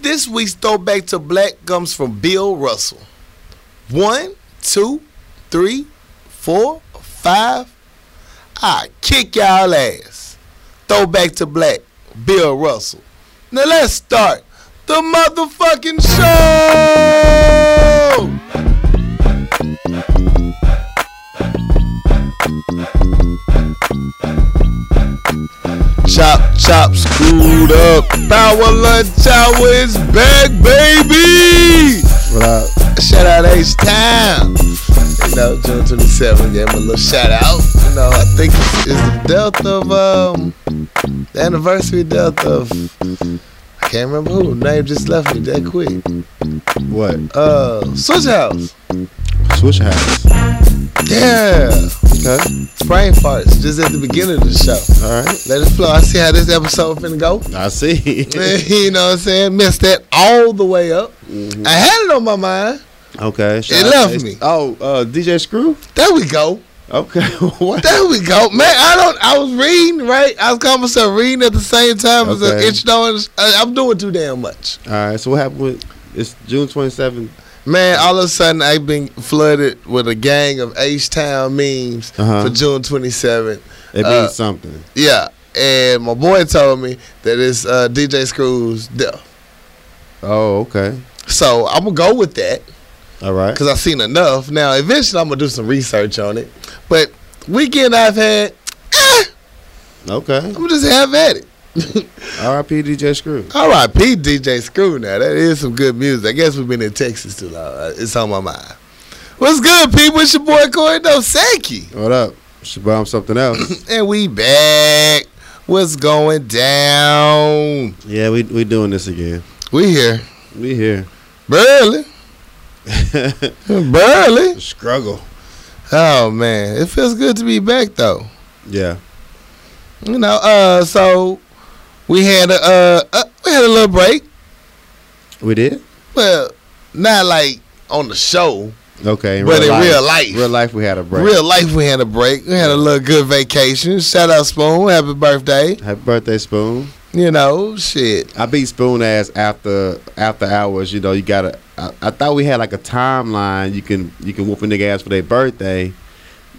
This week's throwback to black comes from Bill Russell. One, two, three, four, five. I kick y'all ass. Throwback to black, Bill Russell. Now let's start the motherfucking show. Chop, chop, screwed up. Power lunch hour is back, baby. What up? Shout out H Town. You know, June 27th, gave him a little shout out. You know, I think it's, it's the death of, um, the anniversary death of, I can't remember who. Name just left me that quick. What? Uh, Switch House. Switch house. Yeah. Okay. Brain farts, just at the beginning of the show. All right. Let it flow. I see how this episode finna go. I see. you know what I'm saying? Missed that all the way up. I had it on my mind. okay. It left me. Oh, uh, DJ Screw. There we go. Okay. what? There we go, man. I don't. I was reading right. I was calling myself reading at the same time as an Okay. itch knowing. I'm doing too damn much, All right. So what happened with? It's June twenty seventh. Man. All of a sudden, I've been flooded with a gang of H Town memes Uh-huh. for June 27th. It means Uh, something. Yeah, and my boy told me that it's uh, DJ Screw's death. Oh, okay. So I'm gonna go with that. All right. because I've seen enough. Now, eventually, I'm gonna do some research on it. But weekend I've had, eh, Okay. I'm gonna just have at it. R.I.P. DJ Screw. R.I.P. DJ Screw. Now that is some good music. I guess we've been in Texas too long. Uh, It's on my mind. What's good, people? It's your boy Corey Dosecki, What up? Should bomb something else. and we back. What's going down? yeah, we we doing this again. We here, We here. barely, barely. Struggle. Oh man, it feels good to be back though. Yeah. You know, uh, so we had a uh, uh we had a little break. We did. Well, not like on the show, Okay. but in real life. Real life, we had a break. Real life, we had a break. We had a little good vacation. Shout out Spoon, happy birthday. Happy birthday, Spoon. You know, shit. I beat Spoon ass after after hours. You know, you gotta. I, I thought we had like a timeline. You can you can whoop a nigga ass for their birthday.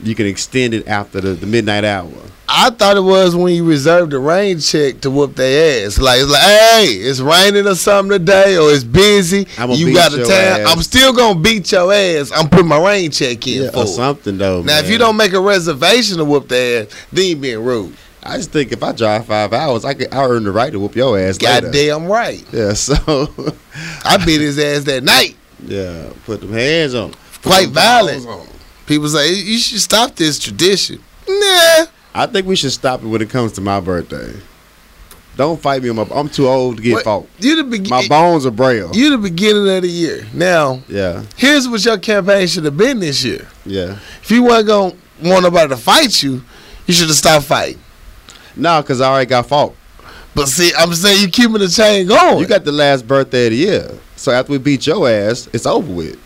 You can extend it after the, the midnight hour. I thought it was when you reserved the rain check to whoop their ass. Like it's like, hey, it's raining or something today, or it's busy. You got a ass. I'm still gonna beat your ass. I'm putting my rain check in Yeah, for. or something though. Now, if you don't make a reservation to whoop their ass, then you being rude. I just think if I drive five hours, I could I earn the right to whoop your ass. Goddamn right. Yeah. So. I beat his ass that night. yeah. Put them hands on. Quite violent. Paws on him. People say you should stop this tradition. Nah. I think we should stop it when it comes to my birthday. Don't fight me on my. I'm too old to get What- fought. You the My beginning. bones are braille. You the beginning of the year. Now, Yeah. here's what your campaign should have been this year. Yeah. If you wasn't gonna want nobody to fight you, you should have stopped fighting. No, because I already got fought. But see, I'm saying you keeping the chain going. You got the last birthday of the year. So after we beat your ass, it's over with.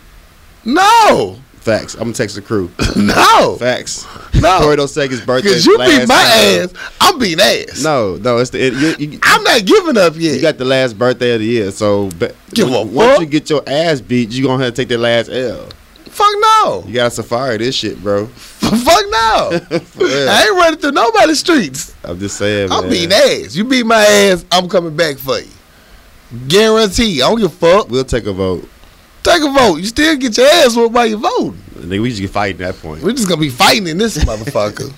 no, Facts. I'm gonna text the crew. no, Facts. no. Corey Dosecki's birthday. Because you beat my time. ass, I'm beating ass. No, no. It's the it, you, you, I'm not giving up yet. you got the last birthday of the year. So Give a once you get your ass beat, you gonna have to take that last L. Fuck no. You got safari this shit, bro. Fuck no. I ain't running through nobody's streets. I'm just saying, I'm man. beating ass. You beat my ass, I'm coming back for you. Guarantee. I don't give a fuck. We'll take a vote. Take a vote. You still get your ass whooped by your voting. Nigga, we just get fighting at that point. We're just gonna be fighting in this motherfucker.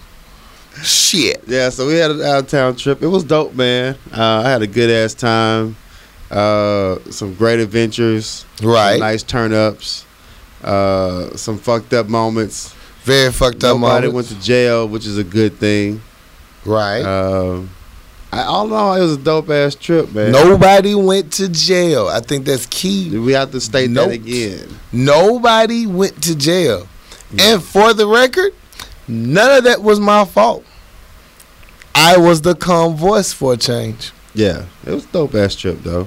Shit. Yeah, so we had an out of town trip. It was dope, man. Uh, I had a good ass time. Uh, some great adventures. Right. Some nice turn ups. Uh, some fucked up moments. Very fucked up Nobody moment. went to jail, which is a good thing. right. Um, I, all in all, it was a dope ass trip, man. Nobody went to jail. I think that's key. We have to state Nope. that again. Nobody went to jail. And for the record, none of that was my fault. I was the calm voice for a change. Yeah, it was a dope ass trip though.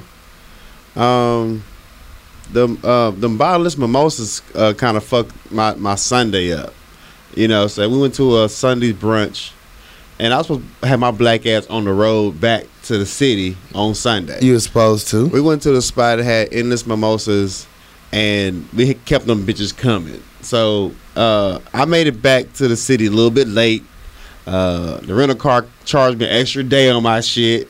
Um, the uh, the bottomless mimosas uh, kind of fucked my my Sunday up. You know, so we went to a Sunday brunch, and I was supposed to have my black ass on the road back to the city on Sunday. You were supposed to. We went to the spot that had endless mimosas, and we had kept them bitches coming. So uh, I made it back to the city a little bit late. Uh, the rental car charged me an extra day on my shit,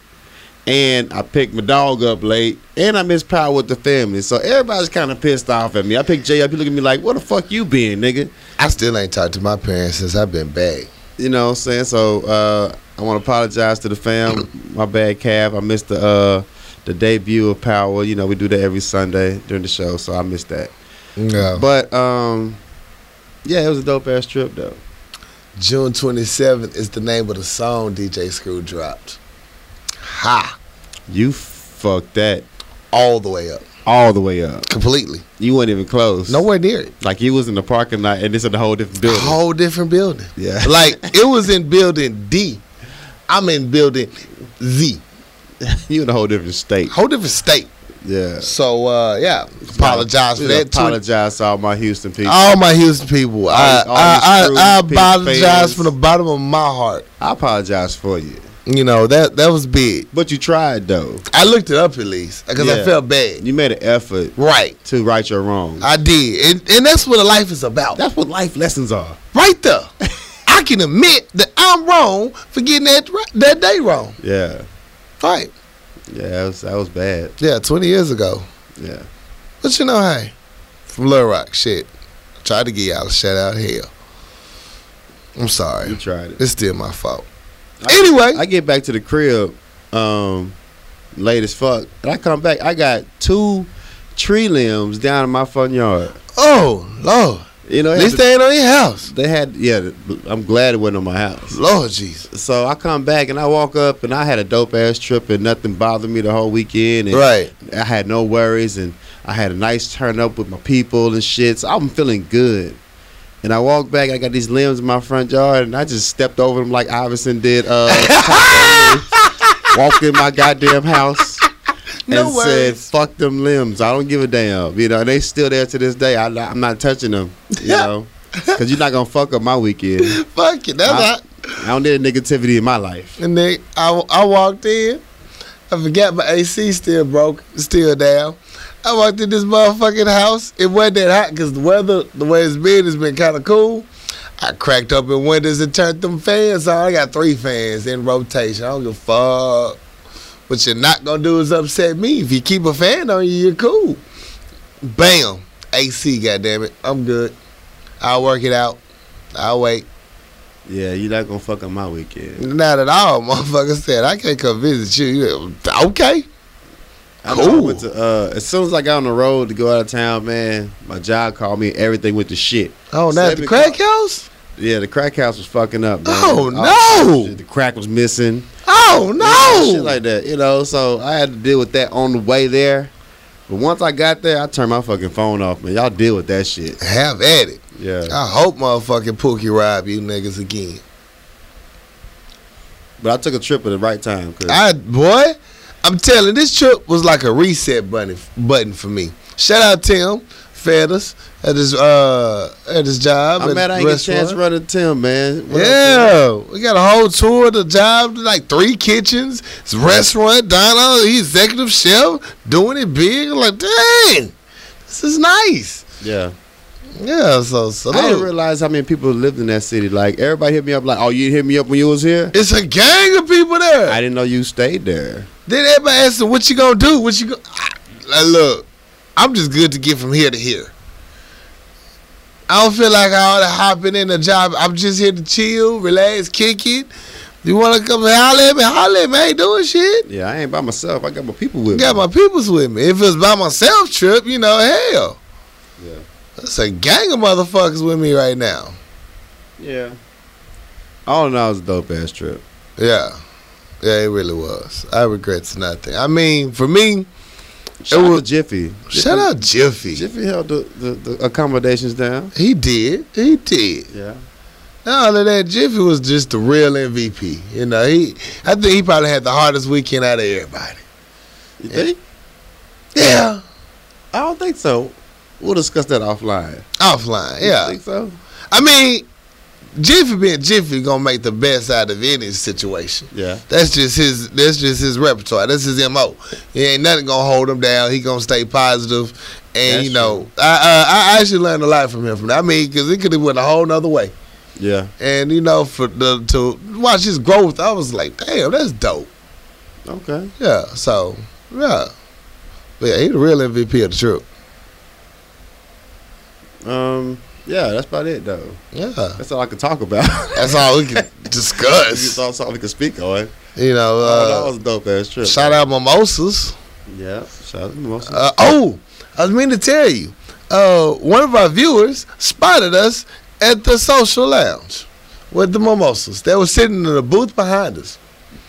and I picked my dog up late, and I missed power with the family. So everybody's kind of pissed off at me. I picked Jay up. He look at me like, "What the fuck you been, nigga?" I still ain't talked to my parents since I've been back. You know what I'm saying? So uh, I want to apologize to the fam. My bad, Cav. I missed the uh, the debut of Power. You know, we do that every Sunday during the show, so I missed that. Yeah. But um, yeah, it was a dope ass trip though. June 27th is the name of the song DJ Screw dropped. Ha! You fucked that All the way up. All the way up. Completely. You weren't even close. Nowhere near it. Like you was in the parking lot, and this is a whole different A building. whole different building. Yeah. Like, it was in building D. I'm in building Z. you in a whole different state. Whole different state. Yeah. So, uh, yeah. Apologize for that. Apologize to all my Houston people. All my Houston people. I, all I, I, I apologize fans. from the bottom of my heart. I apologize for you, You know, that that was big. but you tried though. I looked it up at least because I felt bad. You made an effort Right. to right your wrong. I did. And, and that's what life is about. That's what life lessons are. right there. I can admit that I'm wrong for getting that that day wrong. Yeah. Right. Yeah, that was, that was bad. Yeah, 20 years ago. Yeah. But you know, hey, from Little Rock, shit. Tried to get y'all a shout out hell. I'm sorry. You tried it. It's still my fault. Anyway, I get back to the crib um, late as fuck. And I come back, I got two tree limbs down in my front yard. oh, Lord. You know, At they least they ain't on your house. they had, yeah, I'm glad it wasn't on my house. Lord Jesus. So I come back and I walk up and I had a dope ass trip and nothing bothered me the whole weekend. And Right. I had no worries and I had a nice turn up with my people and shit. So I'm feeling good. And I walked back, I got these limbs in my front yard and I just stepped over them like Iverson did uh walked in my goddamn house No and said, fuck them limbs. I don't give a damn. You know, and they still there to this day. I, I'm not touching them, you know. Cause you're not gonna fuck up my weekend. Fuck it. That's I- not. I don't need negativity in my life. And then I, I walked in. I forgot my AC still broke, still down. I walked in this motherfucking house. It wasn't that hot because the weather, the way it's been, has been kind of cool. I cracked open windows and turned them fans on. I got three fans in rotation. I don't give a fuck. What you're not gonna do is upset me. If you keep a fan on you, you're cool. Bam, AC. Goddamn it, I'm good. I'll work it out. I'll wait. Yeah, you're not gonna fuck up my weekend. Not at all, motherfucker said. I can't come visit. You- Okay. I know I Cool. went to, uh, as soon as I got on the road to go out of town, man, my job called me. Everything went to shit. Oh, Seven the crack house? Yeah, the crack house was fucking up. Man. Oh, no. shit, The crack was missing. Oh, no. shit like that. You know, so I had to deal with that on the way there. But once I got there, I turned my fucking phone off, man. Y'all deal with that shit. Have at it. Yeah. I hope motherfucking Pookie rob you niggas again. But I took a trip at the right time. Cause I boy, I'm telling this trip was like a reset button button for me. Shout out Tim, fed us at his uh at his job. I'm at mad I ain't get a chance to restaurant. run into Tim, man. What? Yeah, we got a whole tour of the job, like three kitchens, it's restaurant, diner, he's executive chef, doing it big. I'm like, dang, this is nice. Yeah. Yeah, so so I didn't realize how many people lived in that city. Like everybody hit me up, like, "Oh, you hit me up when you was here." it's a gang of people there. I didn't know you stayed there. Then everybody asked him, "What you gonna do? What you go?" Like, look, I'm just good to get from here to here. I don't feel like I ought to hopping in a job. I'm just here to chill, relax, kick it. You want to come holler at me? Holler at me. I ain't doing shit. Yeah, I ain't by myself. I got my people with Got me. Got my peoples with me. If it's by myself trip, you know, hell. Yeah. That's a gang of motherfuckers with me right now. Yeah. All in all, it was a dope ass trip. Yeah. Yeah, it really was. I regret nothing. I mean, for me, Shout out was- to Jiffy. shout out Jiffy. Jiffy held the, the, the accommodations down. He did. He did. Yeah. Not all of that, Jiffy was just the real MVP. You know, he I think he probably had the hardest weekend out of everybody. You think? Yeah. I don't think so. We'll discuss that offline. Offline. yeah. You Yeah. think so? I mean, Jiffy being Jiffy gonna make the best out of any situation. Yeah. That's just his. That's just his repertoire. That's his mo. He ain't nothing gonna hold him down. He gonna stay positive, and That's you know, I, I I actually learned a lot from him. From that. I mean, because it could have went a whole nother way. Yeah. And you know, for the to watch his growth, I was like, damn, that's dope. Okay. Yeah. So yeah, but yeah, he the real MVP of the trip. Um. Yeah, that's about it though. Yeah, That's all I can talk about. that's all we can discuss. that's all we can speak on. You know, oh, that uh, was a dope ass trip. shout out mimosas. Yeah. Shout out to Mimosa. Uh, oh, I was meaning to tell you. Uh, one of our viewers spotted us at the social lounge with the mimosas. They were sitting in the booth behind us.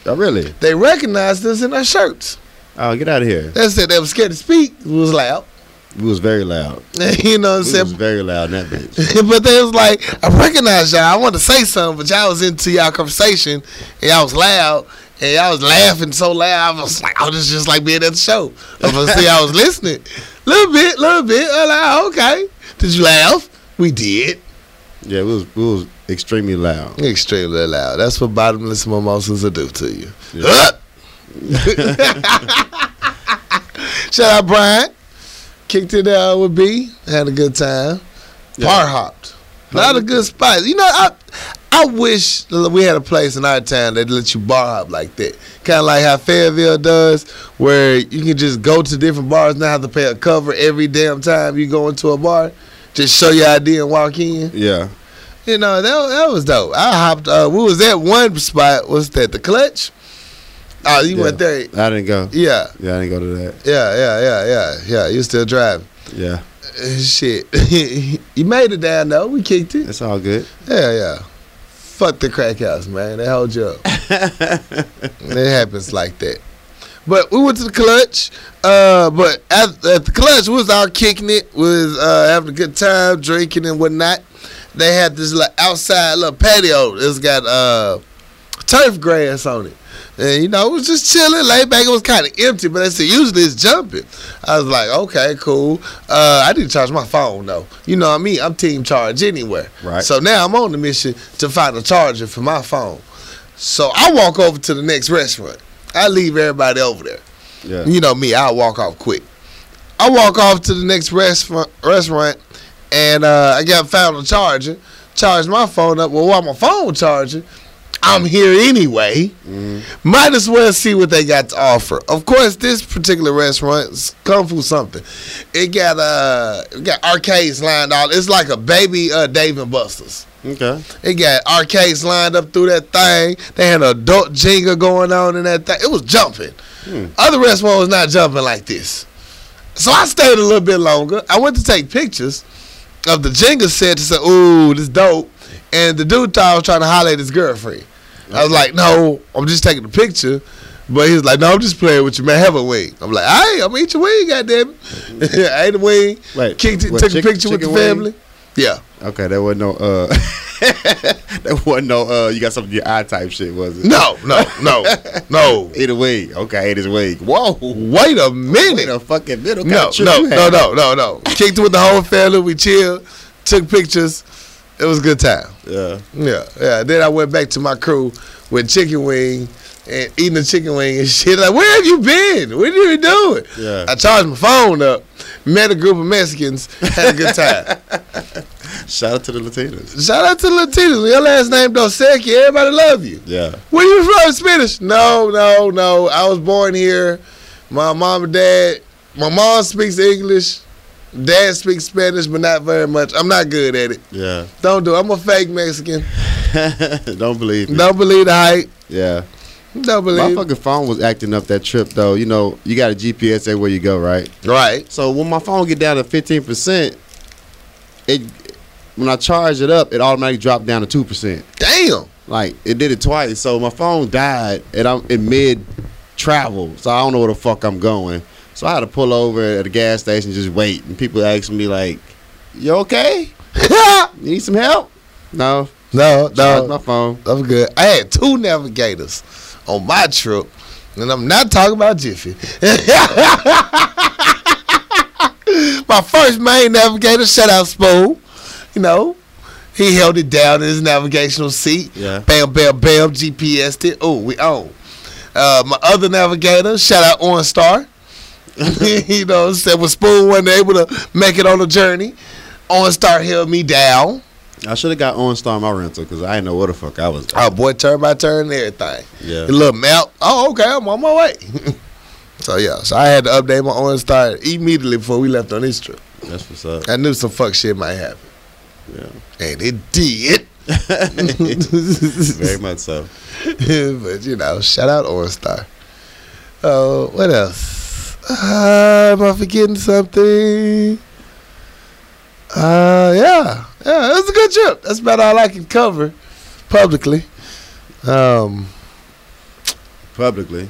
oh, really? They recognized us in our shirts. Oh, get out of here. They said they were scared to speak. It was loud. We was very loud. you know what I'm was saying? very loud in that bitch. but they was like, I recognize y'all. I wanted to say something, but y'all was into y'all conversation and y'all was loud and y'all was laughing so loud. I was like, oh, this is just like being at the show. I was see, I was listening, little bit, little bit. Like, oh, okay. Did you laugh? We did. Yeah, we was we was extremely loud. Extremely loud. That's what bottomless mimosas will do to you. Yeah. Shout out Brian. Kicked it out with B. Had a good time. Yeah. Bar hopped. A lot of good spots. You know, I I wish we had a place in our town that let you bar hop like that. Kind of like how Fayetteville does, where you can just go to different bars, not have to pay a cover every damn time you go into a bar. Just show your ID and walk in. Yeah. You know, that, that was dope. I hopped, uh, we was at one spot, was that the clutch? Oh, you Yeah. went there. I didn't go. Yeah, Yeah, I didn't go to that. yeah, yeah, yeah, yeah, yeah. You still driving. Yeah. Uh, Shit. you made it down though. We kicked it. It's all good. Yeah, yeah. Fuck the crack house, man. They hold you up. it happens like that. But we went to the clutch. Uh, but at, at the clutch, we was out kicking it, we was uh, having a good time, drinking and whatnot. They had this little outside little patio. It's got uh, turf grass on it. And you know, it was just chilling, laid back. It was kind of empty, but I said usually it's jumping. I was like, okay, cool. Uh, I didn't charge my phone though. You know what I mean? I'm team charge anywhere. Right. So now I'm on the mission to find a charger for my phone. So I walk over to the next restaurant. I leave everybody over there. Yeah. You know me, I'll walk off quick. I walk off to the next restaurant, restaurant and uh, I got found a charger. Charged my phone up. Well, while my phone charging, I'm here anyway. Might as well see what they got to offer. Of course, this particular restaurant is Kung Fu something. It got uh, it got arcades lined out. It's like a baby uh, Dave and Buster's. Okay. It got arcades lined up through that thing. They had an adult Jenga going on in that thing. It was jumping. Hmm. Other restaurant was not jumping like this. So I stayed a little bit longer. I went to take pictures of the Jenga set to say, ooh, this dope. And the dude thought I was trying to holler at his girlfriend. I was like, no, I'm just taking the picture. But he was like, no, I'm just playing with you, man. Have a wing. I'm like, hey, I'm eat your wing, goddamn. I ate a wing. Wait. Kicked it, what, took chick- a picture with the wing? family. Yeah. Okay, there wasn't no uh there wasn't no uh you got something in your eye type shit, was it? No, no, no, no. Eat a wig. Okay, I ate his wig. Whoa. Wait a minute. Wait a fucking minute. What No, trip no, no, no, no, no. Kicked it with the whole family. We chilled, took pictures. It was a good time. Yeah. Yeah, yeah. Then I went back to my crew with chicken wing and eating the chicken wing and shit. Like, where have you been? What are you doing? Yeah. I charged my phone up, met a group of Mexicans, had a good time. Shout out to the Latinos. Shout out to the Latinos. Your last name Equis. Everybody love you. Yeah. Where you from? Spanish? No, no, no. I was born here. My mom and dad. My mom speaks English. Dad speaks Spanish, but not very much. I'm not good at it. Yeah. Don't do. it. I'm a fake Mexican. Don't believe me. Don't believe the hype. Yeah. Don't believe. My fucking phone was acting up that trip though. You know, you got a GPS everywhere you go, right? Right. So when my phone get down to fifteen percent, it when I charge it up, it automatically dropped down to two percent. Damn. Like it did it twice. So my phone died and I'm um, in mid travel. So I don't know where the fuck I'm going. So I had to pull over at a gas station and just wait. And people asking me like, You okay? You need some help? No. no, no. my phone. I'm good. I had two navigators on my trip, and I'm not talking about Jiffy. my first main navigator, shout out Spoon. You know, He held it down in his navigational seat. Yeah. Bam, bam, bam. GPS it. Oh, we on. Uh, my other navigator, shout out OnStar. you know, said when Spoon wasn't able to make it on the journey, OnStar held me down. I should have got OnStar my rental because I didn't know where the fuck I was. Oh boy, turn by turn everything. Yeah. Little map. Oh, okay, I'm on my way. so yeah, so I had to update my OnStar immediately before we left on this trip. That's what's up. I knew some fuck shit might happen, Yeah. and it did. Very much so. but you know, shout out OnStar. Oh, what else? Uh, am I forgetting something? Uh, yeah, yeah, it was a good trip. That's about all I can cover publicly. Um, Publicly.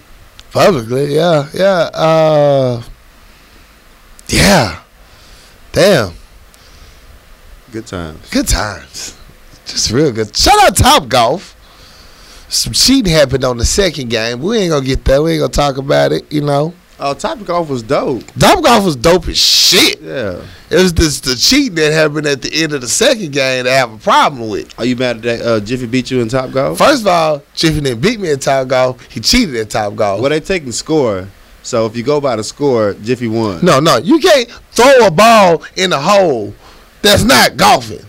publicly, yeah, yeah, uh, yeah. Damn, Good times. good times. Just real good. Shout out Top Golf. Some cheating happened on the second game. We ain't gonna get that. We ain't gonna talk about it. You know, Oh, Top Golf was dope. Top Golf was dope as shit. Yeah. It was this the cheating that happened at the end of the second game that I have a problem with. Are you mad that uh, Jiffy beat you in Top Golf? First of all, Jiffy didn't beat me in Top Golf. He cheated at Top Golf. Well, they taking score. So if you go by the score, Jiffy won. No, no, you can't throw a ball in a hole. That's not golfing.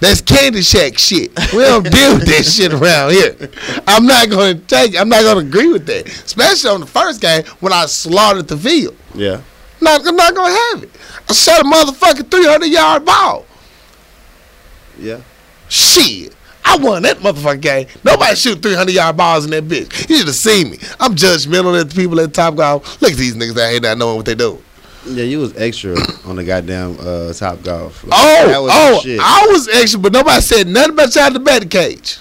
That's Caddyshack shit. We don't deal with that shit around here. I'm not going to take. I'm not going to agree with that, especially on the first game when I slaughtered the field. Yeah. Not, I'm not going to have it. I shot a motherfucking 300 yard ball. Yeah. Shit. I won that motherfucking game. Nobody shoot 300 yard balls in that bitch. You should have seen me. I'm judgmental at the people at the Top Golf. Look at these niggas out here not knowing what they do. Yeah, you was extra on the goddamn uh, Top Golf. Like, Oh, that was oh, shit. I was extra, but nobody said nothing about y'all in the batting cage.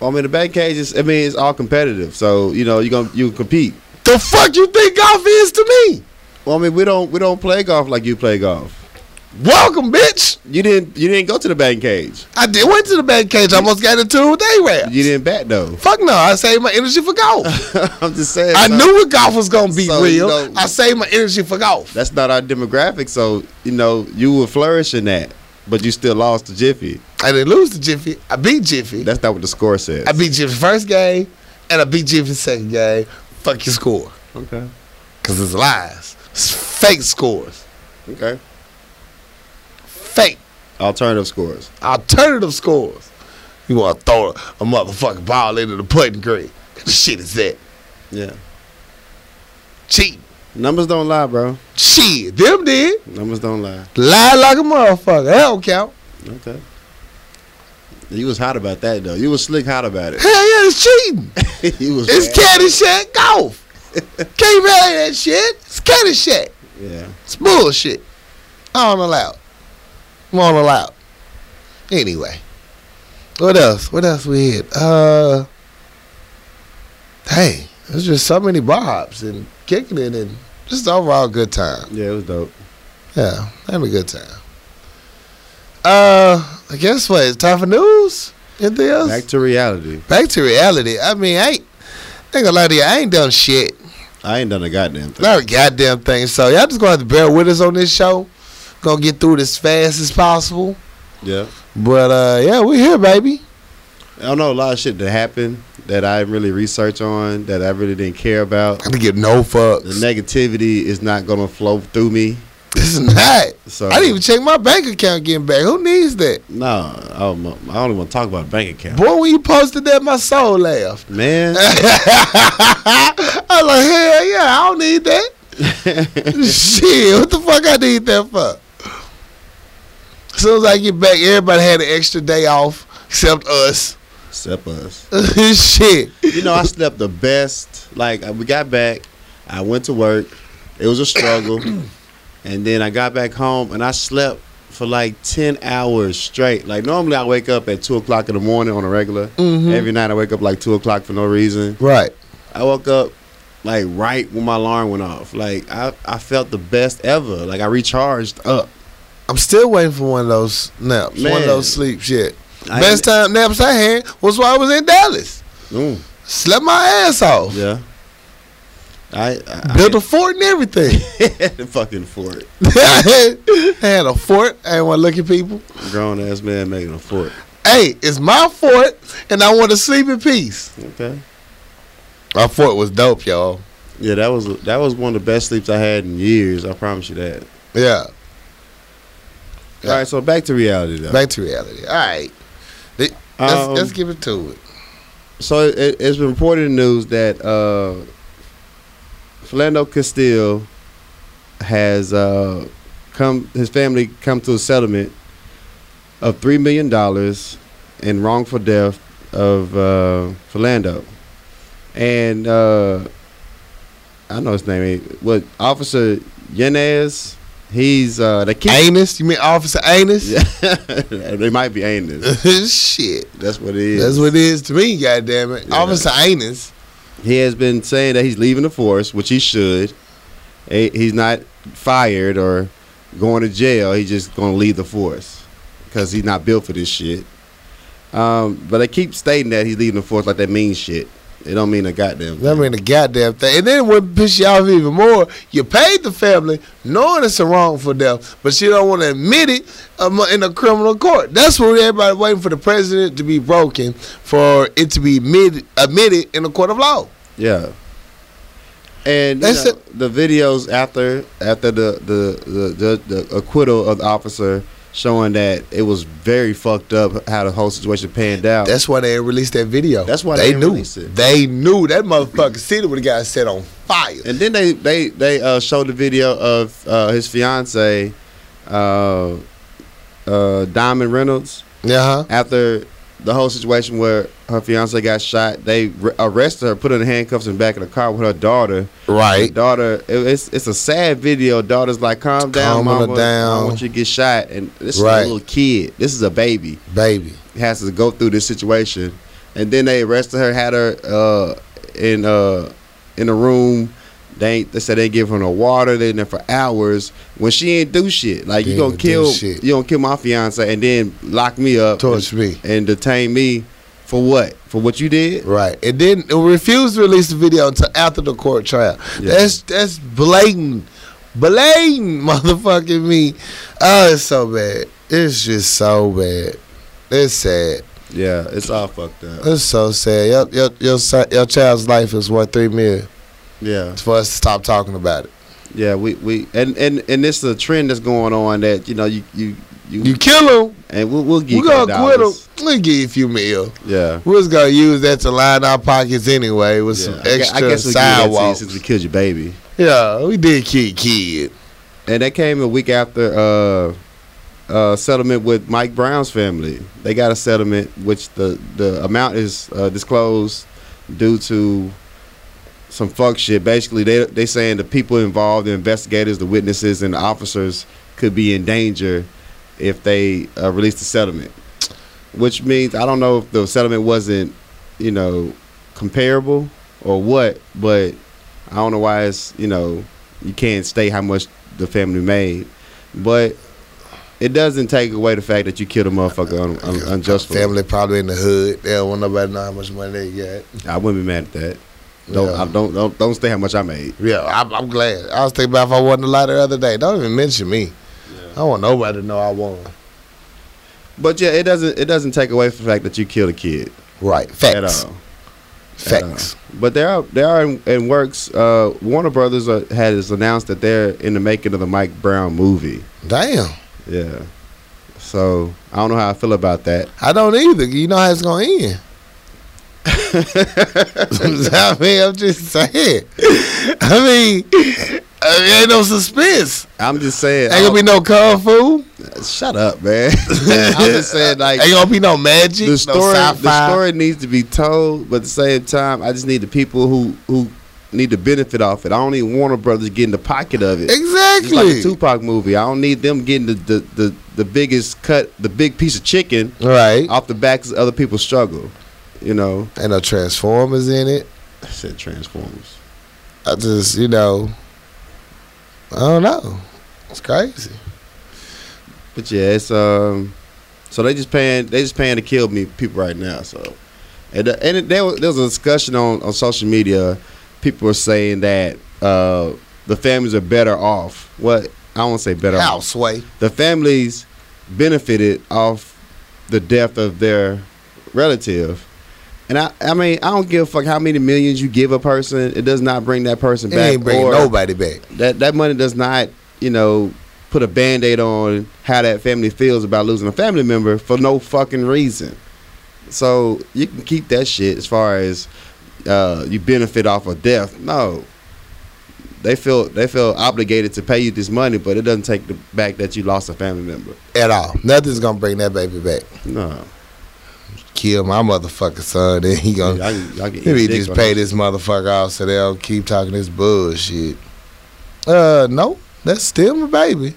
Well, I mean, the back cage is. I mean, it's all competitive. So you know, you gonna you compete. The fuck you think golf is to me? Well, I mean, we don't we don't play golf like you play golf. Welcome, bitch. You didn't you didn't go to the batting cage. I did went to the batting cage. I almost got into it with A-Rap. You didn't bat though. Fuck no, I saved my energy for golf. I'm just saying. I knew what golf was gonna be So, you real. know- I saved my energy for golf. that's not our demographic. So you know, you would flourish in that, but you still lost to Jiffy. I didn't lose to Jiffy. I beat Jiffy. That's not what the score says. I beat Jiffy first game, and I beat Jiffy second game. Fuck your score, okay. cause it's lies. It's fake scores. Okay. Fake. Alternative scores. alternative scores. You want to throw a, motherfucking ball into the putting green. What the shit is that? Yeah. Cheating. Numbers don't lie, bro. Shit, them did. Numbers don't lie. Lie like a motherfucker. That don't count. Okay. You was hot about that though. You was slick hot about it. Hell yeah, it's cheating. you was It's. Caddyshack golf. Can't really that shit. It's Caddyshack. Yeah. It's bullshit. I don't allow it. Won't allow it. Anyway. What else? What else we hit? Uh, hey, there's just so many bar hops and kicking it and just overall good time. Yeah, it was dope. Yeah, having a good time. Uh, I guess what? It's time for news. Anything else? Back to reality. Back to reality. I mean, I ain't, ain't gonna lie to you. I ain't done shit. I ain't done a goddamn thing. Not a goddamn thing. So y'all just gonna have to bear with us on this show. Gonna get through it as fast as possible. Yeah. But uh, yeah, we here, baby. I don't know a lot of shit that happened that I didn't really research on that I really didn't care about. I didn't give no fucks. The negativity is not gonna flow through me. This is not. So I didn't even check my bank account getting back. Who needs that? No, I don't, I don't even want to talk about bank account. Boy, when you posted that, my soul laughed. Man, I was like, hell yeah, I don't need that. Shit, what the fuck I need that for? As soon as I get back, everybody had an extra day off except us. except us. Shit. You know, I slept the best. Like we got back, I went to work. It was a struggle, and then I got back home and I slept for like ten hours straight. Like normally I wake up at two o'clock in the morning on a regular. Mhm. Every night I wake up like two o'clock for no reason. Right. I woke up like right when my alarm went off. Like I, I felt the best ever. Like I recharged up. I'm still waiting for one of those naps, one of those sleep shit. I Best time naps I had was while I was in Dallas. Mm, Slept my ass off. yeah. I, I Built a fort and everything. fucking fort. I had a fort. I didn't want to look at people. Grown ass man making a fort. Hey, it's my fort, and I want to sleep in peace. Okay. My fort was dope, y'all. Yeah, that was that was one of the best sleeps I had in years. I promise you that. Yeah. All right, so back to reality though. Back to reality. All right. Let's, Um, let's give it to it. So it, it's been reported in the news that uh, Philando Castile has uh, come. His family come to a settlement of three million dollars in wrongful death of uh, Philando, and uh, I know his name. What Officer Yanez? He's uh, the kid. Anus? You mean Officer Anus? they might be Anus. Shit. That's what it is. That's what it is to me, goddamn it. Yeah. Officer Anus. He has been saying that he's leaving the force, which he should. He's not fired or going to jail. He's just going to leave the force because he's not built for this shit. Um, but they keep stating that he's leaving the force like that means shit. It don't mean a goddamn. That thing. mean a goddamn thing. And then what piss you off even more, you paid the family knowing it's a wrongful death, but you don't want to admit it um, in a criminal court. That's what everybody waiting for the president to be broken for it to be admitted, admitted in a court of law. Yeah. And know, the videos after after the the, the the the acquittal of the officer showing that it was very fucked up how the whole situation panned out. That's why they released that video. That's why they they knew. it. They knew that motherfucker city would have got set on fire. And then they they they uh, showed the video of uh, his fiance, uh, uh, Diamond Reynolds. Yeah, huh? After the whole situation where her fiance got shot, they re- arrested her, put her in handcuffs in the back of the car with her daughter. Right. The daughter, it, it's it's a sad video. Daughter's like, "Calm down, Calming her mama. I down. don't want you to get shot." And this Right. is a little kid. This is a baby. Baby. Has to go through this situation, and then they arrested her, had her uh, in uh, in a room. They ain't, they said they give her no water. They in there for hours when she ain't do shit. Like They you gonna kill you gonna kill my fiance and then lock me up Torch me. and detain me for what? For what you did? Right. Didn't it refused to release the video until after the court trial. Yeah. That's that's blatant. Blatant motherfucking me. Oh, it's so bad. It's just so bad. It's sad. Yeah, it's all fucked up. It's so sad. Your your your, son- your child's life is worth three million. Yeah. For us to stop talking about it. Yeah, we, we and and and this is a trend that's going on that you know you you you, You kill him, and we'll we'll we give gonna quit him. We give you a few mil. Yeah. We're just gonna use that to line our pockets anyway with yeah. some extra I guess we sidewalks. since we killed your baby. Yeah, we did kill kid. And that came a week after uh uh settlement with Mike Brown's family. They got a settlement which the the amount is uh, disclosed due to some fuck shit. Basically, they they saying the people involved, the investigators, the witnesses, and the officers could be in danger if they uh, release the settlement. Which means I don't know if the settlement wasn't, you know, comparable or what, but I don't know why it's you know you can't state how much the family made, but it doesn't take away the fact that you killed a motherfucker un, un, unjustly. Family probably in the hood. They don't want nobody to know how much money they got. I wouldn't be mad at that. Don't Yeah. I don't don't don't say how much I made. Yeah, I'm, I'm glad. I was thinking about if I won the lottery the other day. Don't even mention me. I don't want nobody to know I won. But yeah, it doesn't it doesn't take away from the fact that you killed a kid Right. at Facts. all. Facts. But they are they are in, in works. Uh, Warner Brothers are, has announced that they're in the making of the Mike Brown movie. Damn. Yeah. So I don't know how I feel about that. I don't either. You know how it's gonna end. I mean, I'm just saying. I mean, I mean, ain't no suspense. I'm just saying. Ain't gonna be no kung fu. shut up, man. I'm just saying, like ain't gonna be no magic. the no story. the sci-fi. story needs to be told, but at the same time, I just need the people who who need to benefit off it. I don't need Warner Brothers getting the pocket of it. Exactly. like a Tupac movie. I don't need them getting the, the, the, the biggest cut, the big piece of chicken right. off the backs of other people's struggle. You know, Ain't no Transformers in it. I said Transformers. I just, you know, I don't know. It's crazy. But yeah, it's um, so they just paying they just paying to kill me people right now. So, and uh, and it, there was there was a discussion on on social media people were saying that uh, the families are better off. What I won't say better off. Houseway. The families benefited off the death of their relative. And I, I mean, I don't give a fuck how many millions you give a person. It does not bring that person It back. ain't bringing or nobody back. That that money does not, you know, put a band-aid on how that family feels about losing a family member for no fucking reason. So you can keep that shit as far as uh, you benefit off of death. No. They feel they feel obligated to pay you this money, but it doesn't take the back that you lost a family member. At all. Nothing's gonna bring that baby back. No. Kill my motherfucking son, then he gonna Y'all y'all can maybe just pay this. motherfucker off so they'll keep talking this bullshit. Uh no, that's still my baby.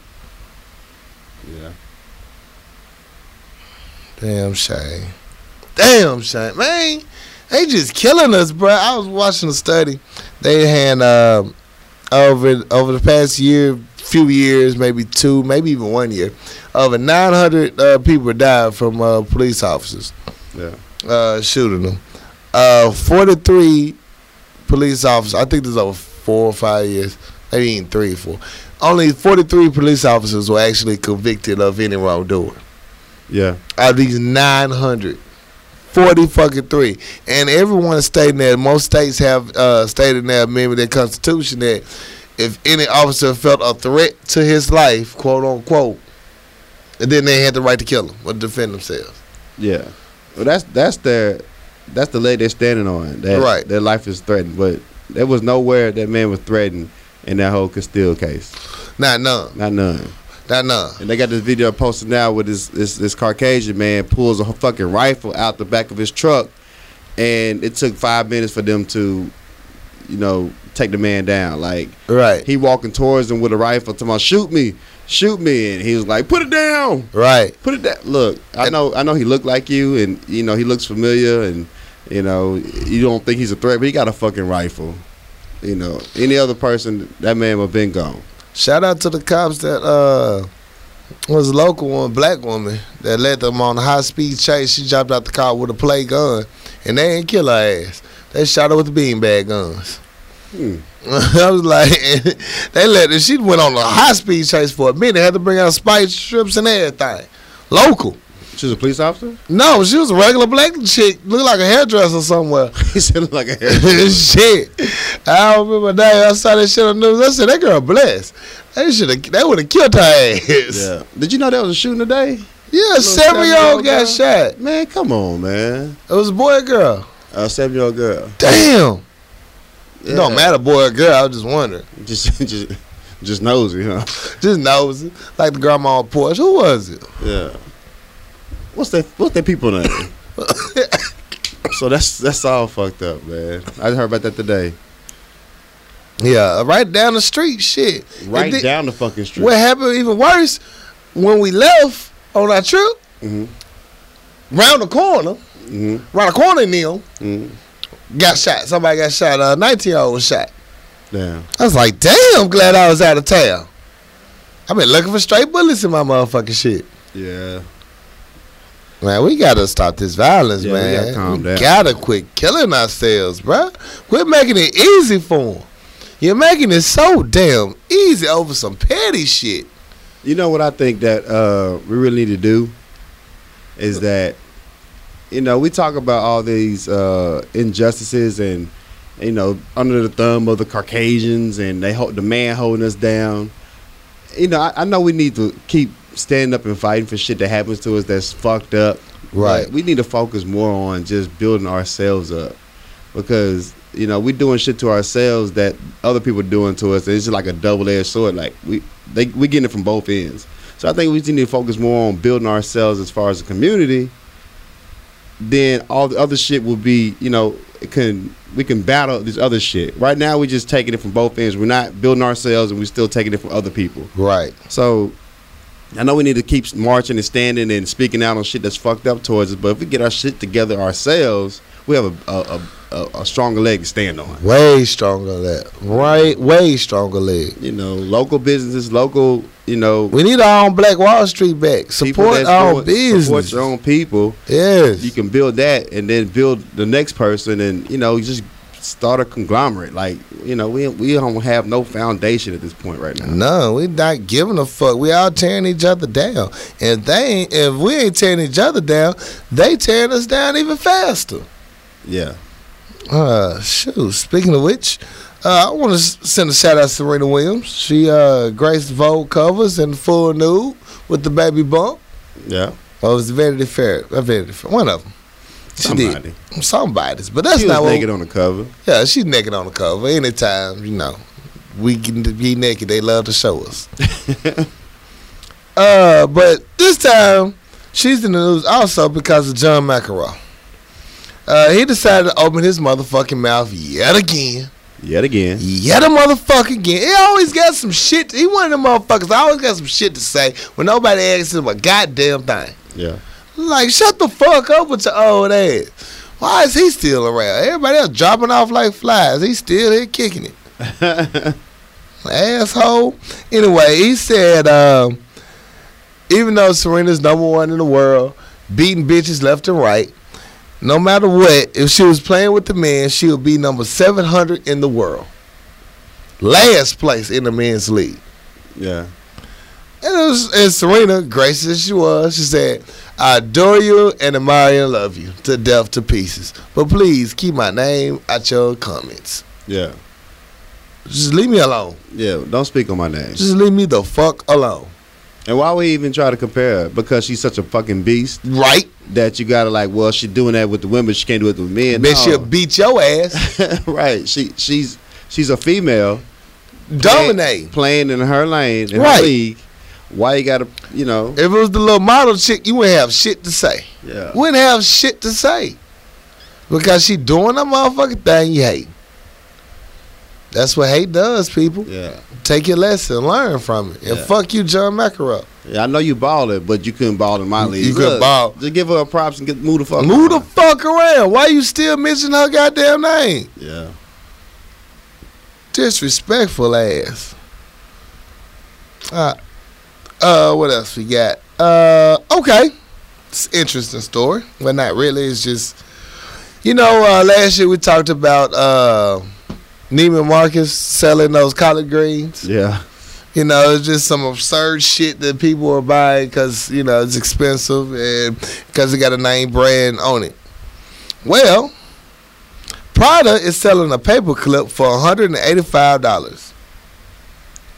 Yeah. Damn shame. Damn shame. Man, they just killing us, bro. I was watching a study. They had um, over over the past year, few years, maybe two, maybe even one year, over 900 uh, people died from uh, police officers Yeah. uh, shooting them. Uh, 43 police officers, I think this is over four or five years, maybe even three or four. Only 43 police officers were actually convicted of any wrongdoing Yeah. out of these 900 40 fucking three and everyone is stating that most states have uh, stated in their amendment their constitution that if any officer felt a threat to his life quote unquote and then they had the right to kill him or defend themselves Yeah. Well, that's that's their that's the leg they're standing on. That, Right. Their life is threatened, but there was nowhere that man was threatened in that whole Castile case. not none Not none. not none And they got this video posted now with this this, this Caucasian man pulls a fucking rifle out the back of his truck, and it took five minutes for them to, you know, take the man down. Like right he walking towards them with a rifle, talking about shoot me, shoot me, and he was like, put it down. right Put it down. Look, I know, I know he looked like you, and you know he looks familiar, and you know you don't think he's a threat, but he got a fucking rifle. You know, any other person, that man would have been gone. shout out to the cops that uh was a local one black woman that led them on a high speed chase she jumped out the car with a play gun and they didn't kill her ass they shot her with the beanbag guns Hmm. I was like, they let her. She went on a high speed chase for a minute. Had to bring out spike strips and everything. Local. She was a police officer. No, she was a regular black chick. Looked like a hairdresser somewhere. he said like a hairdresser. shit. I don't remember that. I saw that shit on the news. I said that girl blessed. They should have. They would have killed her ass. Yeah. Did you know there was a shooting today? Yeah, seven year old got shot. Man, come on, man. It was a boy or girl. A seven year old girl. Damn. Yeah. It don't matter, boy or girl. I was just wondering. Just, just, just nosy, huh? Just nosy. Like the grandma on porch. Who was it? Yeah. What's that? What's that people name? so that's that's all fucked up, man. I heard about that today. Yeah, right down the street. Shit. Right then- down the fucking street. What happened even worse when we left on our trip, Mm-hmm. round the corner, mm-hmm. round the corner, Neil hmm got shot. Somebody got shot. A 19 year old was shot. Damn. I was like, damn, glad I was out of town. I've been looking for straight bullets in my motherfucking shit. Yeah. Man, we gotta stop this violence, Yeah, we man. gotta calm down. gotta quit killing ourselves, bruh. Quit making it easy for them. You're making it so damn easy over some petty shit. You know what I think that uh, we really need to do is that you know we talk about all these uh, injustices and you know under the thumb of the Caucasians and they hold the man holding us down. You know, I, I know we need to keep standing up and fighting for shit that happens to us that's fucked up. Right. But we need to focus more on just building ourselves up because you know we're doing shit to ourselves that other people are doing to us. And it's just like a double edged sword. Like we they we getting it from both ends. So I think we just need to focus more on building ourselves as far as a community. Then all the other shit will be you know it can we can battle this other shit. Right now we're just taking it from both ends. We're not building ourselves and we're still taking it from other people. Right. So I know we need to keep marching and standing and speaking out on shit that's fucked up towards us. But if we get our shit together ourselves, we have a a, a, a stronger leg to stand on. Way stronger that. Right. Way stronger leg. You know, local businesses, local, you know, We need our own Black Wall Street back. Support our doing- business. support your own people. Yes. You can build that and then build the next person, and you know, just start a conglomerate. Like you know, we we don't have no foundation at this point right now. No, we're not giving a fuck. We all tearing each other down. If they ain't, if we ain't tearing each other down, they tearing us down even faster. Yeah. Uh, shoot. Speaking of which, uh, I want to send a shout out to Serena Williams. She uh graced Vogue covers in full nude with the baby bump. Yeah. Oh, it was Vanity Fair. Uh, Vanity Fair. One of them. She Somebody. did. Somebody's, but that's She not was what. naked on the cover. Yeah, she's naked on the cover. Anytime, you know, we can be naked, they love to show us. uh, but this time, she's in the news also because of John McEnroe. Uh, he decided to open his motherfucking mouth yet again. Yet again. Yet a motherfucker again. He always got some shit. He one of them motherfuckers. always got some shit to say when nobody asks him a goddamn thing. Yeah. Like, shut the fuck up with your old ass. Why is he still around? Everybody else dropping off like flies. He's still here kicking it. Asshole. Anyway, he said, um, even though Serena's number one in the world, beating bitches left and right, no matter what, if she was playing with the men, she would be number 700 in the world. Last place in the men's league. Yeah. And, it was, and Serena, gracious as she was, she said, I adore you and admire and love you to death to pieces. But please keep my name out your comments. Yeah. Just leave me alone. Yeah. Don't speak on my name. Just leave me the fuck alone. And why we even try to compare her? Because she's such a fucking beast Right? that you gotta like, well, she's doing that with the women, she can't do it with men. Bitch, No. she'll beat your ass. right. She she's she's a female Dominate. playing in her lane in Right. her league. Why you gotta you know? If it was the little model chick, you wouldn't have shit to say. Yeah. Wouldn't have shit to say. Because she doing that motherfucking thing you hate. That's what hate does, people. Yeah. Take your lesson, learn from it. And Yeah. fuck you, John McEnroe. Yeah, I know you balled it, but you couldn't ball in my league. you couldn't Look, ball. Just give her a props and get move the fuck. Move the on. fuck around. Why you still mentioning her goddamn name? Yeah. Disrespectful ass. Uh, uh, what else we got? Uh, okay. It's an interesting story, but not really. It's just, you know, uh, last year we talked about uh, Neiman Marcus selling those collard greens. Yeah. You know, it's just some absurd shit that people are buying because you know it's expensive and because it got a name brand on it. Well, Prada is selling a paperclip for one hundred and eighty-five dollars.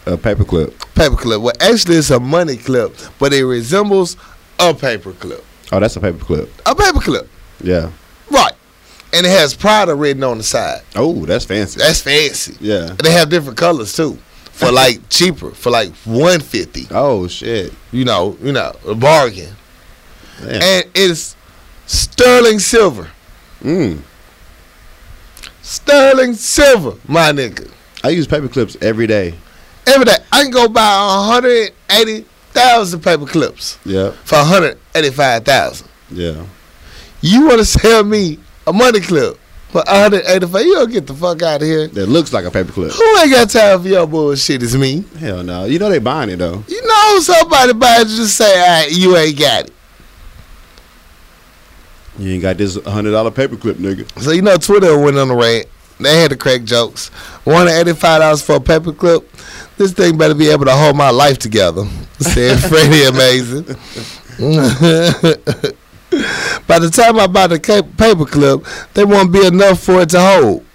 A paperclip. Paperclip. Well, actually, it's a money clip, but it resembles a paperclip. Oh, that's a paperclip. A paperclip, Yeah. right? And it has Prada written on the side. Oh, that's fancy. That's fancy. yeah. And they have different colors too, for like cheaper, for like one fifty. Oh shit. You know, you know, a bargain. Damn. and it's sterling silver. Mm. Sterling silver, my nigga. I use paper clips every day. Every day I can go buy 180,000 paper clips Yeah. for 185,000. Yeah. You want to sell me a money clip for 185? You don't get the fuck out of here. That looks like a paperclip. Who ain't got time for your bullshit? It's me. Hell no. You know they buying it though. You know somebody buy it just say, all right, you ain't got it. You ain't got this hundred dollar paperclip, nigga. So you know Twitter went on the rant. They had to crack jokes. One hundred eighty-five dollars for a paperclip. This thing better be able to hold my life together. Said Freddie Amazing. By the time I buy the ca- paperclip, there won't be enough for it to hold.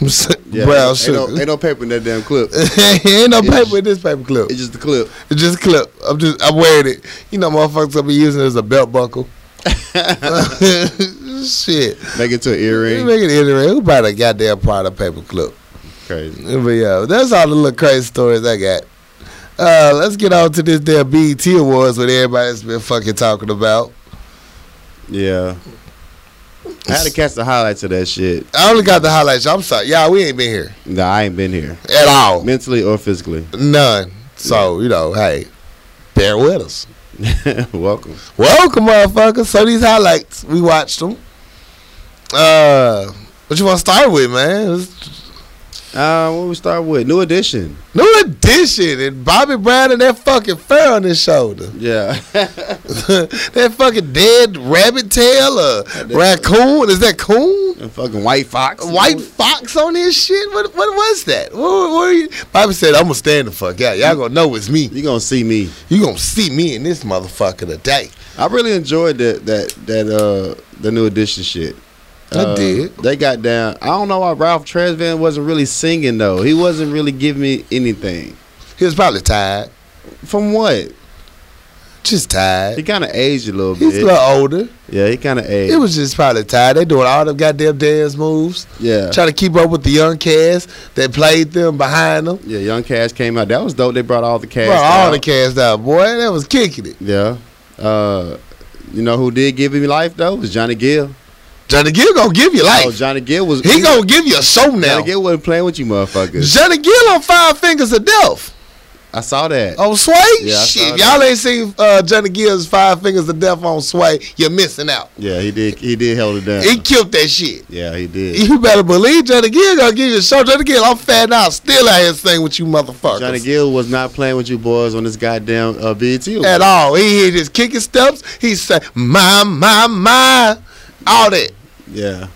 Yeah. Brown ain't, sugar. no, ain't no paper in that damn clip. ain't no It's- paper in this paper clip. It's just the clip. It's just a clip. I'm just I'm wearing it. You know, motherfuckers gonna be using it as a belt buckle. Shit. Make it to an earring. make it anyway. Who buy a goddamn product paper clip? Crazy. But yeah, that's all the little crazy stories I got. Uh, let's get on to this damn BET Awards what everybody's been fucking talking about. Yeah. I had to catch the highlights of that shit. I only got the highlights. I'm sorry. Y'all, we ain't been here Nah, I ain't been here. at all. Mentally or physically. None. So, you know, hey, bear with us. Welcome. Welcome, motherfuckers. So these highlights, we watched them. Uh, what you want to start with, man? It's Uh, what we start with? New edition. New edition and Bobby Brown and that fucking fur on his shoulder. Yeah. that fucking dead rabbit tail or raccoon. Is that coon? And fucking White Fox. White Fox on his shit? What what was that? What, what you? Bobby said, I'm gonna stand the fuck out. Y'all gonna know it's me. You gonna see me. You gonna see me in this motherfucker today. I really enjoyed that that that uh the new edition shit. I Uh, did. They got down. I don't know why Ralph Tresvant wasn't really singing though. He wasn't really giving me anything. He was probably tired. From what? Just tired. He kind of aged a little bit. He's a little older. yeah, he kind of aged. It was just probably tired. They doing all them goddamn dance moves. yeah. Trying to keep up with the young cast that played them behind them. Yeah, Young Cash came out. That was dope. They brought all the cast. Bro, all out. the cast out, boy. That was kicking it. Yeah. Uh, you know who did give him life though? Was Johnny Gill. Johnny Gill gonna give you life. Oh, Johnny Gill was. he gonna give you a show now. Johnny Gill wasn't playing with you, motherfuckers. Johnny Gill on Five Fingers of Death. I saw that. On Sway? Yeah, Shit, y'all ain't seen uh, Johnny Gill's Five Fingers of Death on Sway, you're missing out. Yeah, he did. He did held it down. He killed that shit. yeah, he did. You better believe Johnny Gill gonna give you a show. Johnny Gill, I'm fat now, still out here singing with you motherfuckers. Johnny Gill was not playing with you boys on this goddamn uh, BET. At all. He hit his kicking steps. He said, my, my, my. All that. Yeah.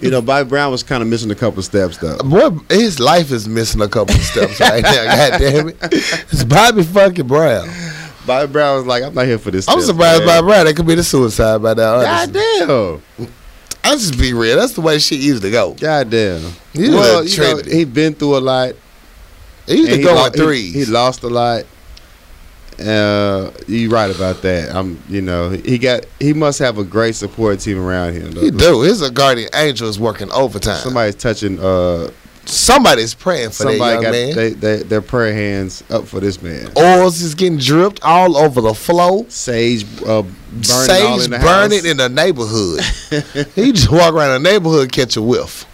You know, Bobby Brown was kind of missing a couple steps though. Boy, his life is missing a couple of steps right now. God damn it. It's Bobby fucking Brown. Bobby Brown was like, "I'm not here for this." I'm surprised man. Bobby Brown. That could be the suicide by now. God damn. I'll just be real. That's the way shit used to go. God damn. He well, you know, he been through a lot. He used to go on threes. He, he lost a lot. Uh, you right about that. I'm, you know, he got. He must have a great support team around him. though. He do. His guardian angel is working overtime. Somebody's touching. Uh, Somebody's praying for that somebody young got man. they, they, their prayer hands up for this man. Oils is getting dripped all over the floor. Sage uh, burning Sage in the burning house. in the neighborhood. he just walk around the neighborhood, catch a whiff.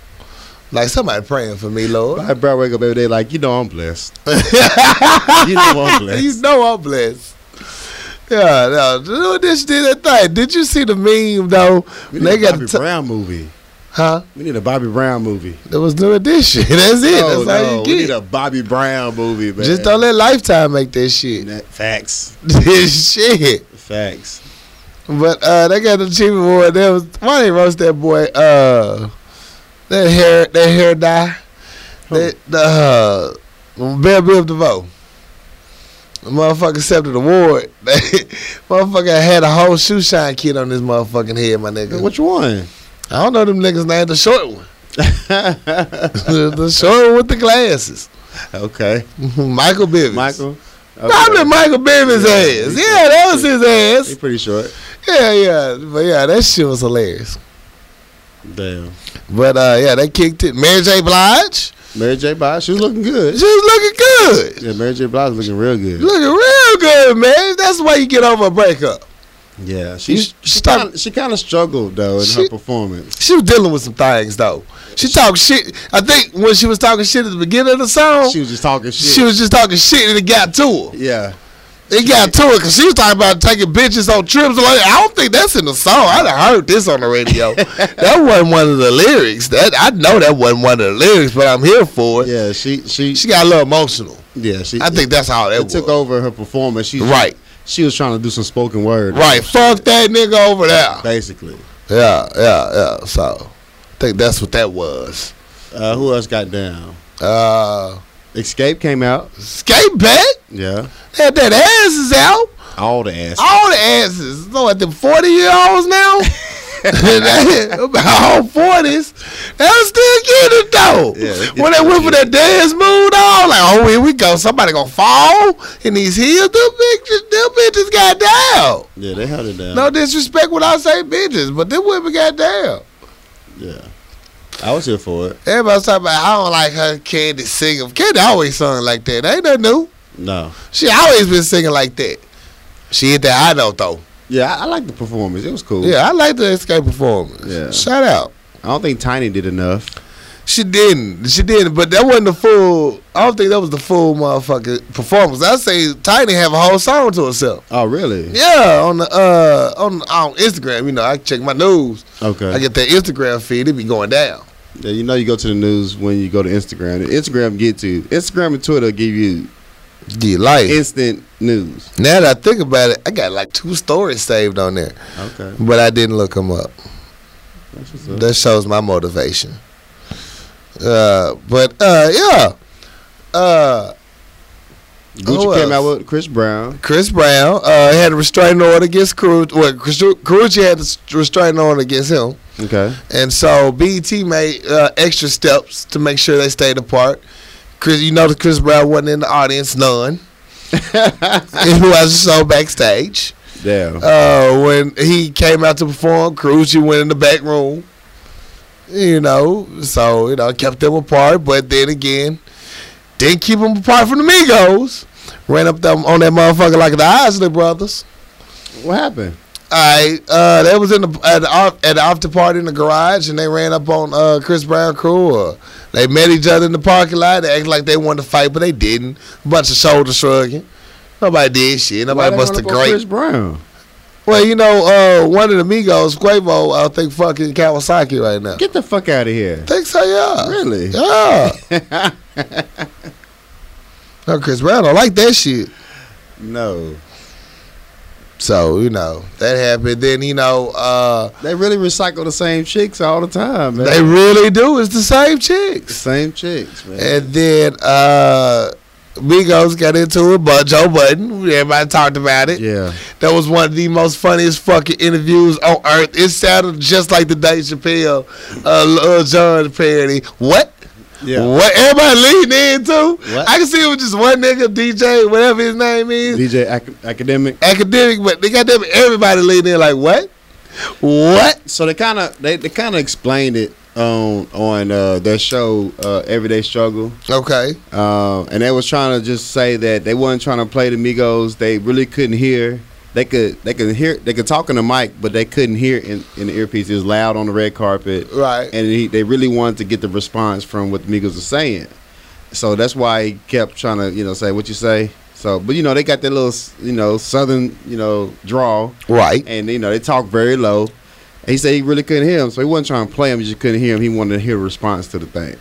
Like somebody praying for me, Lord. My brother wake up every day like, you know, I'm blessed. you know, I'm blessed. you know I'm blessed. Yeah, no, do this did that thing. Did you see the meme though? We They need a got Bobby t- Brown movie. huh? We need a Bobby Brown movie. There was no edition. That's it. no, That's all no, you we need a Bobby Brown movie, man. Just don't let Lifetime make that shit. That- Facts. This shit. Facts. But uh, they got the achievement award. There was why they roast that boy. Uh, that hair, that hair dye. That the uh, Bell Biv DeVoe. The motherfucker accepted the award. motherfucker had a whole shoe shine kit on this motherfucking head, my nigga. Which one? I don't know them niggas' name. The short one. the, the short one with the glasses. okay. Michael Bivins. Michael. Okay. Probably Michael Bivins' Yeah, ass. Yeah, that was his ass. He's pretty short. Yeah, yeah. But yeah, that shit was hilarious. Damn. But uh, yeah, they kicked it. Mary J. Blige, Mary J. Blige, she was looking good. she was looking good, Yeah, Mary J. Blige was looking real good. looking real good, man. That's why you get over a breakup. Yeah, she You- she kind she kind of struggled though in She- her performance. She was dealing with some things though. She talked shit. I think when she was talking shit at the beginning of the song, She was just talking shit. she was just talking shit and it got to her. yeah. It got to it because she was talking about taking bitches on trips. Like, I don't think that's in the song. I heard this on the radio. that wasn't one of the lyrics. That I know that wasn't one of the lyrics, but I'm here for it. Yeah, she she She got a little emotional. yeah she. I think that's how that it was. took over her performance. She Right. She was trying to do some spoken word. Right, fuck that nigga over there. Basically. Yeah, yeah, yeah. So, I think that's what that was. Uh, who else got down? Uh, Xscape came out. Xscape back. Yeah. Had that asses out. All the ass. All the asses. So at them forty year olds now. About all forties, they was still getting it though. Yeah, when they went for that dance move, on, like, oh, here we go. Somebody gonna fall in these heels. Them bitches, them bitches got down. Yeah, they held it down. No disrespect when I say bitches, but them women got down. Yeah. I was here for it. Everybody's talking about I don't like her Kandi singing. Kandi always sung like that. Ain't nothing new. No. She always been singing like that. She hit that high note though. Yeah, I, I like the performance. It was cool. Yeah, I like the Xscape performance. Yeah. Shout out. I don't think Tiny did enough. She didn't. She didn't. But that wasn't the full. I don't think that was the full motherfucking performance. I say Tiny have a whole song to herself. Oh, really? Yeah, on the uh on on Instagram. You know, I check my news. Okay. I get that Instagram feed. It be going down. Yeah, you know you go to the news when you go to Instagram. Instagram get to you. Instagram and Twitter give you the life. instant news. now that I think about it, I got like two stories saved on there, Okay. but I didn't look them up. Up. That shows my motivation. Uh, but uh, yeah. Uh, Gucci who came out with Chris Brown. Chris Brown uh, had a restraining order against Karrueche. Well, Karrueche had a restraining order against him. Okay. And so BET made uh, extra steps to make sure they stayed apart. Chris, you know, Chris Brown wasn't in the audience, none. he was so backstage. Damn. Uh, when he came out to perform, Karrueche went in the back room. You know, so you know, kept them apart. But then again, didn't keep them apart from the Migos. Ran up them on that motherfucker like the Isley brothers. what happened? I uh, they was in the at the, at the after party in the garage, and they ran up on uh, Chris Brown crew. Or they met each other in the parking lot. They acted like they wanted to fight, but they didn't. Bunch of shoulder shrugging. Nobody did shit. Nobody Why they must run have up on great. Chris Brown. Well, you know, uh, one of the Migos, Quavo, I think fucking Kawasaki right now. Get the fuck out of here. think so, yeah. Really? Yeah. no, Chris Brown don't like that shit. No. So, you know, that happened. Then, you know, uh, They really recycle the same chicks all the time, man. they really do. It's the same chicks. same chicks, man. And then uh Migos got into it, but Joe Budden, everybody talked about it. yeah. That was one of the most funniest fucking interviews on earth. It sounded just like the Dave Chappelle, uh, Lil Jon parody. What? Yeah. What? Everybody leaning into? What? I can see it was just one nigga, DJ, whatever his name is, DJ Ac- Academic. academic, but they got them everybody leaning in like, what? What? So they kind of they, they kind of explained it on on uh, their show uh, Everyday Struggle, Okay. uh, and they was trying to just say that they wasn't trying to play the Migos. They really couldn't hear. They could they could hear they could talk in the mic, but they couldn't hear in, in the earpiece. It was loud on the red carpet, Right. and he, they really wanted to get the response from what the Migos were saying. So that's why he kept trying to you know say what you say. So, but you know they got that little you know southern you know draw Right. and you know they talk very low. And he said he really couldn't hear him, so he wasn't trying to play him. He just couldn't hear him. He wanted to hear a response to the thing.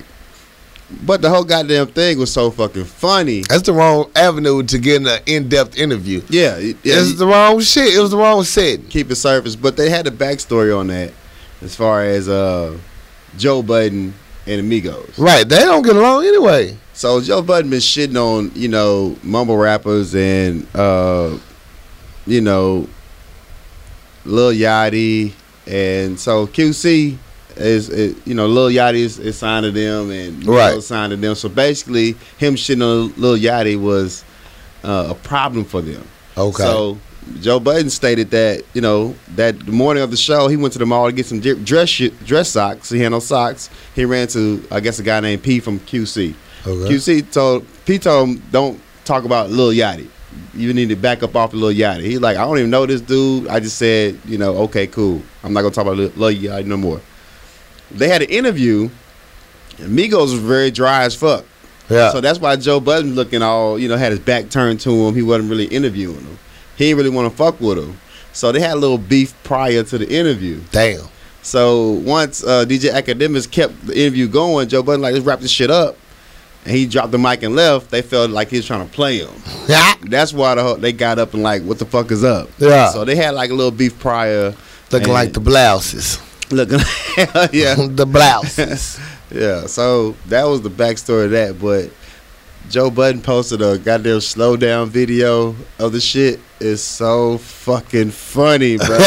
But the whole goddamn thing was so fucking funny. That's the wrong avenue to get an in-depth interview. Yeah, it- yeah. It's the wrong shit. It was the wrong setting. keep it surface, but they had a backstory on that as far as uh, Joe Budden and Amigos. Right. They don't get along anyway. So Joe Budden been shitting on you know mumble rappers and uh, you know Lil Yachty, and so QC is, is you know Lil Yachty is, is signed to them and Right. signed to them. So basically, him shitting on Lil Yachty was uh, a problem for them. Okay. So Joe Budden stated that you know that the morning of the show, he went to the mall to get some dress dress socks. He had no socks. He ran to I guess a guy named P from QC. okay. QC told P told him don't talk about Lil Yachty. You need to back up off of Lil Yachty. He's like I don't even know this dude. I just said you know okay cool. I'm not gonna talk about Lil, Yachty no more. They had an interview. And Migos was very dry as fuck. Yeah. So that's why Joe Budden looking all, you know, had his back turned to him. He wasn't really interviewing him. He didn't really want to fuck with him. So they had a little beef prior to the interview. Damn. So once uh, DJ Akademiks kept the interview going, Joe Budden like, let's wrap this shit up. And he dropped the mic and left. They felt like he was trying to play him. Yeah. That's why the whole, they got up and like, what the fuck is up? Yeah. So they had like a little beef prior. Looking And- like the blouses. Looking, yeah. the blouses. Yeah, so that was the backstory of that. But Joe Budden posted a goddamn slow down video of the shit. It's so fucking funny, bro.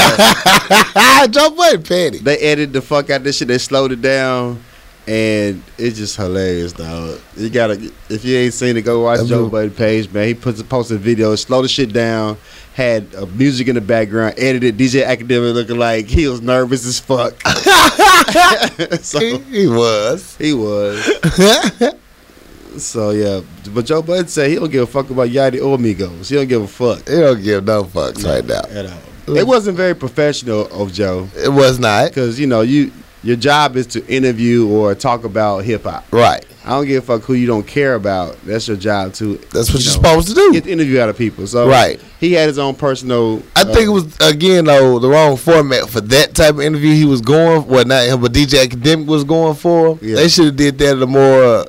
Joe Budden petty. they edited the fuck out this shit. They slowed it down, and it's just hilarious, though. You gotta, if you ain't seen it, go watch Joe Budden page, man. He puts a posted a video, slow the shit down. Had uh, music in the background, edited DJ Academic looking like he was nervous as fuck. so he, he was. he was. So yeah, but Joe Budden said he don't give a fuck about Yachty or Migos. He don't give a fuck he don't give no fucks right now. at all. It wasn't very professional of Joe It was not. because you know you your job is to interview or talk about hip hop. Right. I don't give a fuck who you don't care about. That's your job to. That's what you you're supposed to do. Get the interview out of people. So Right. he had his own personal. I uh, think it was again though the wrong format for that type of interview he was going. Well, not him, but DJ Academic was going for. Yeah. They should have did that in a more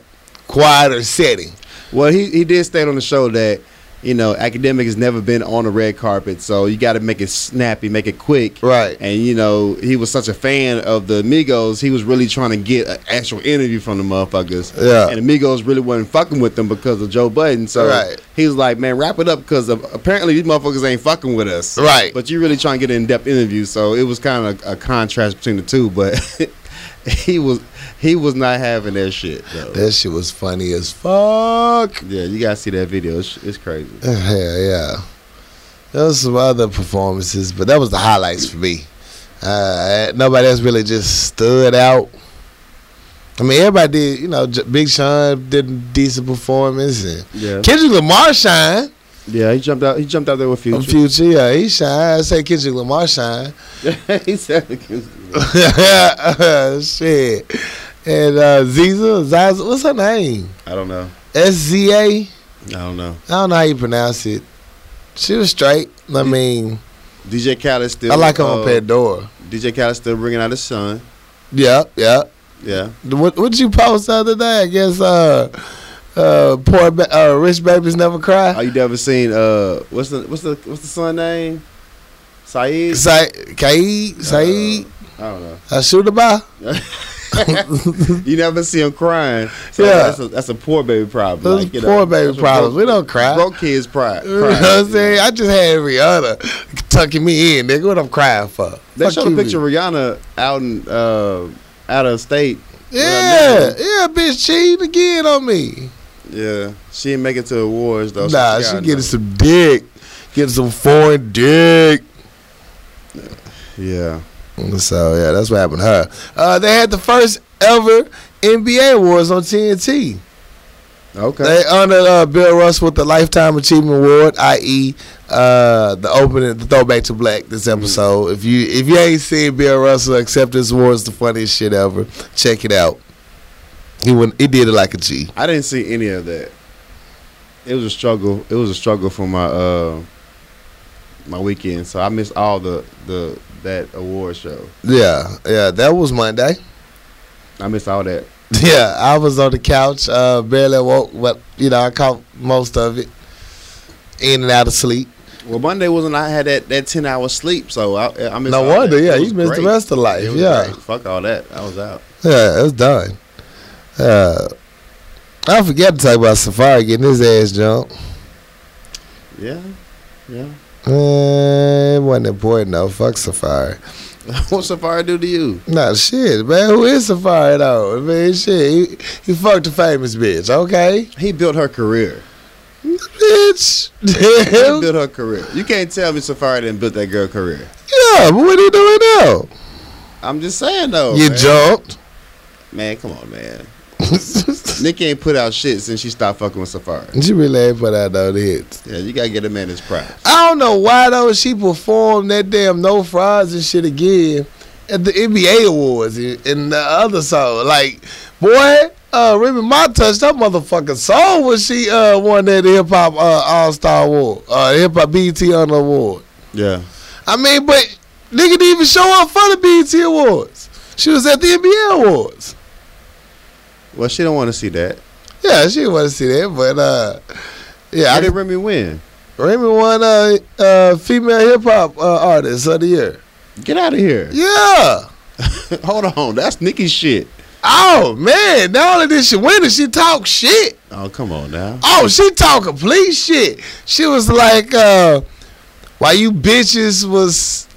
quieter setting. Well, he he did state on the show that you know, academic has never been on the red carpet, so you got to make it snappy, make it quick. Right. And you know, he was such a fan of the Migos, he was really trying to get an actual interview from the motherfuckers. Yeah. And the Migos really wasn't fucking with them because of Joe Budden. So Right. he was like, "Man, wrap it up because apparently these motherfuckers ain't fucking with us." Right. But you really trying to get an in-depth interview, so it was kind of a contrast between the two. But he was he was not having that shit. Though. That shit was funny as fuck. Yeah, you gotta see that video. It's, it's crazy. Yeah, yeah. There was some other performances, but that was the highlights for me. Uh, nobody else really just stood out. I mean, everybody did. You know, Big Sean did a decent performance, and Yeah, Kendrick Lamar shine. yeah. He jumped out. He jumped out there with Future. Future, yeah, he shine. I say Kendrick Lamar shine. he said, Kendrick. Shit. And uh, Ziza, Zaza, what's her name? "I don't know. S Z A. I don't know." I don't know how you pronounce it. She was straight. I mean, DJ Khaled still. I like her on uh, Pandora. DJ Khaled still bringing out his son. Yeah, yeah. Yeah. What what you post the other day? I guess uh uh poor ba- uh, rich babies never Oh, cry. you never seen uh what's the what's the what's the son name? Saeed. Say Kaid, Saeed, I don't know. uh, Shootabah. you never see him crying. So Yeah. that's a, that's a poor baby problem. Like, poor know, baby problems. Broke, We don't cry. broke kids cry. You know what I'm saying? I just had Rihanna tucking me in, nigga. What I'm crying for? They Fuck showed a picture of Rihanna out in uh, out of state. Yeah, yeah, bitch cheating again on me. Yeah, she didn't make it to awards though. nah, got she getting some dick, getting some foreign dick. Yeah, So yeah, that's what happened to her. Uh, they had the first ever NBA awards on TNT. okay. They honored uh, Bill Russell with the Lifetime Achievement Award, i.e., uh, the opening, the throwback to black this episode. If you if you ain't seen Bill Russell accept this award, it's the funniest shit ever. Check it out. He went, he did it like a G. I didn't see any of that. It was a struggle. It was a struggle for my uh my weekend, so I missed all the the that award show. Yeah, yeah, that was Monday. I missed all that. Yeah, I was on the couch, uh, barely woke, but you know I caught most of it, in and out of sleep. Well, Monday wasn't. I had that, that ten hour sleep, so I, I missed. No wonder, that. yeah, you missed the rest of life. Yeah, great. Fuck all that. I was out. yeah, it was done. Uh, I forgot to talk about Safaree getting his ass jumped. Yeah, yeah. Eh, it wasn't important though. Fuck Safaree. What Safaree do to you? Nah, shit, man. Who is Safaree though? I mean, shit. He, he fucked a famous bitch. Okay, He built her career. bitch. He yeah, built her career. You can't tell me Safari didn't build that girl career. Yeah, but what are you doing now? I'm just saying though. you man. jumped. Man, come on, man. Nikki ain't put out shit since she stopped fucking with Safaree. she really ain't put out no hits. Yeah, you gotta get a man his props. I don't know why though she performed that damn no Fries and shit again at the NBA awards and the other song. Like, boy, uh Remy Ma touched that motherfucking soul when she uh won that hip hop uh, all star award. Uh hip hop BET honor award. Yeah. I mean, but nigga didn't even show up for the BT awards. She was at the NBA awards. Well, she don't want to see that. Yeah, she didn't want to see that, but uh yeah, How I did Remy win? Remy won uh uh female hip hop uh, artist of the year. Get out of here. Yeah. Hold on, that's Nikki's shit. Oh man, not only did she win it, she talk shit. Oh, come on now. Oh, she talk complete shit. She was like, uh, while you bitches was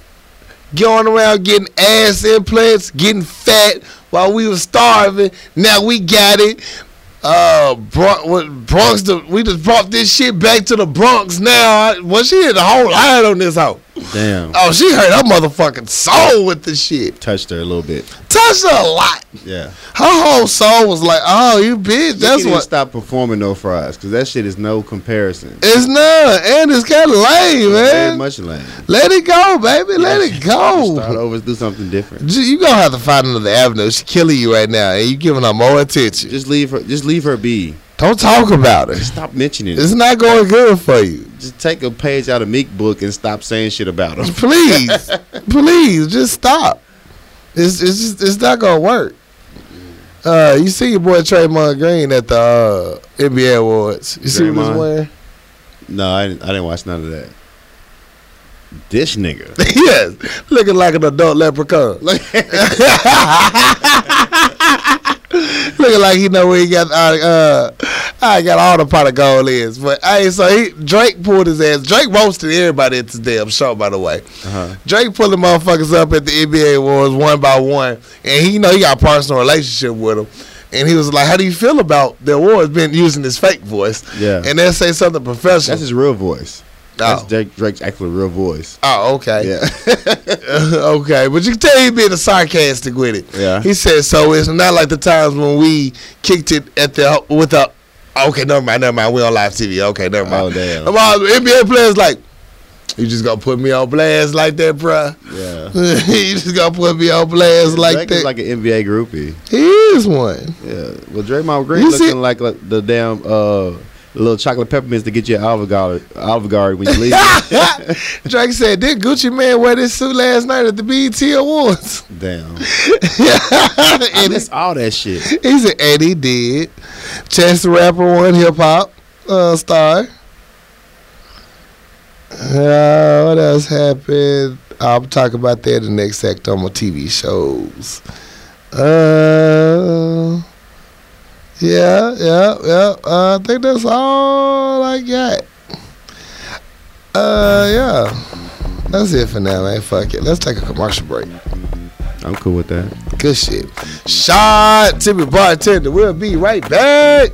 going around getting ass implants, getting fat while we was starving, now we got it. Uh, Bron- Bronx, we just brought this shit back to the Bronx now. Well, she had a whole line on this hoe. Damn. Oh, she hurt her motherfucking soul with the shit. Touched her a little bit. Touched her a lot. Yeah. Her whole soul was like, "Oh, you bitch." That's what. stop performing no fries because that shit is no comparison. It's none, and it's kind of lame, Very man. much lame. Let it go, baby. Let Yeah, it Start over, do something different. You gonna have to find another avenue. She's killing you right now, and you giving her more attention. Just leave her. Just leave her be. Don't talk about her. Stop mentioning it. It's not going good for you. Just take a page out of Meek book and stop saying shit about him. Please, please, just stop. It's it's just, it's not gonna work. Uh, you see your boy Draymond Green at the uh, NBA awards. You see what he's Draymond? wearing? No, I didn't, I didn't watch none of that. This nigga. yes, looking like an adult leprechaun. looking like he know where he got uh, uh I got all the pot of gold is. But hey, so he Drake pulled his ass. Drake roasted everybody at this damn show, by the way. Uh-huh. Drake pulling motherfuckers up at the NBA awards one by one, and he you know he got a personal relationship with them. And he was like, "How do you feel about the awards being using his fake voice?" Yeah. and they say something professional. That's his real voice. That's oh. Drake, Drake's actual real voice. oh, okay. Yeah. okay, but you can tell he being sarcastic with it. Yeah. He said, so it's not like the times when we kicked it at the with the. Okay, never mind, never mind. We on live TV. Okay, never mind. Oh, damn. All NBA players like, you just gonna put me on blast like that, bruh. yeah. you just gonna put me on blast like Drake that. is like an NBA groupie. he is one. Yeah. Well, Draymond Green You looking see- like, like the damn uh, little chocolate peppermints to get you Olive Garden, Olive Garden when you leave. Drake said, did Gucci Mane wear this suit last night at the BET Awards? damn. And it's all that shit. he said, and he did. Chance the Rapper won hip hop uh, star. Uh, what else happened? I'll talk about that in the next act on my TV shows. Uh, yeah, yeah, yeah. Uh, I think that's all I got. Uh, yeah. That's it for now, man. Fuck it. Let's take a commercial break. I'm cool with that. Good shit. Shot Timmy Bartender. We'll be right back.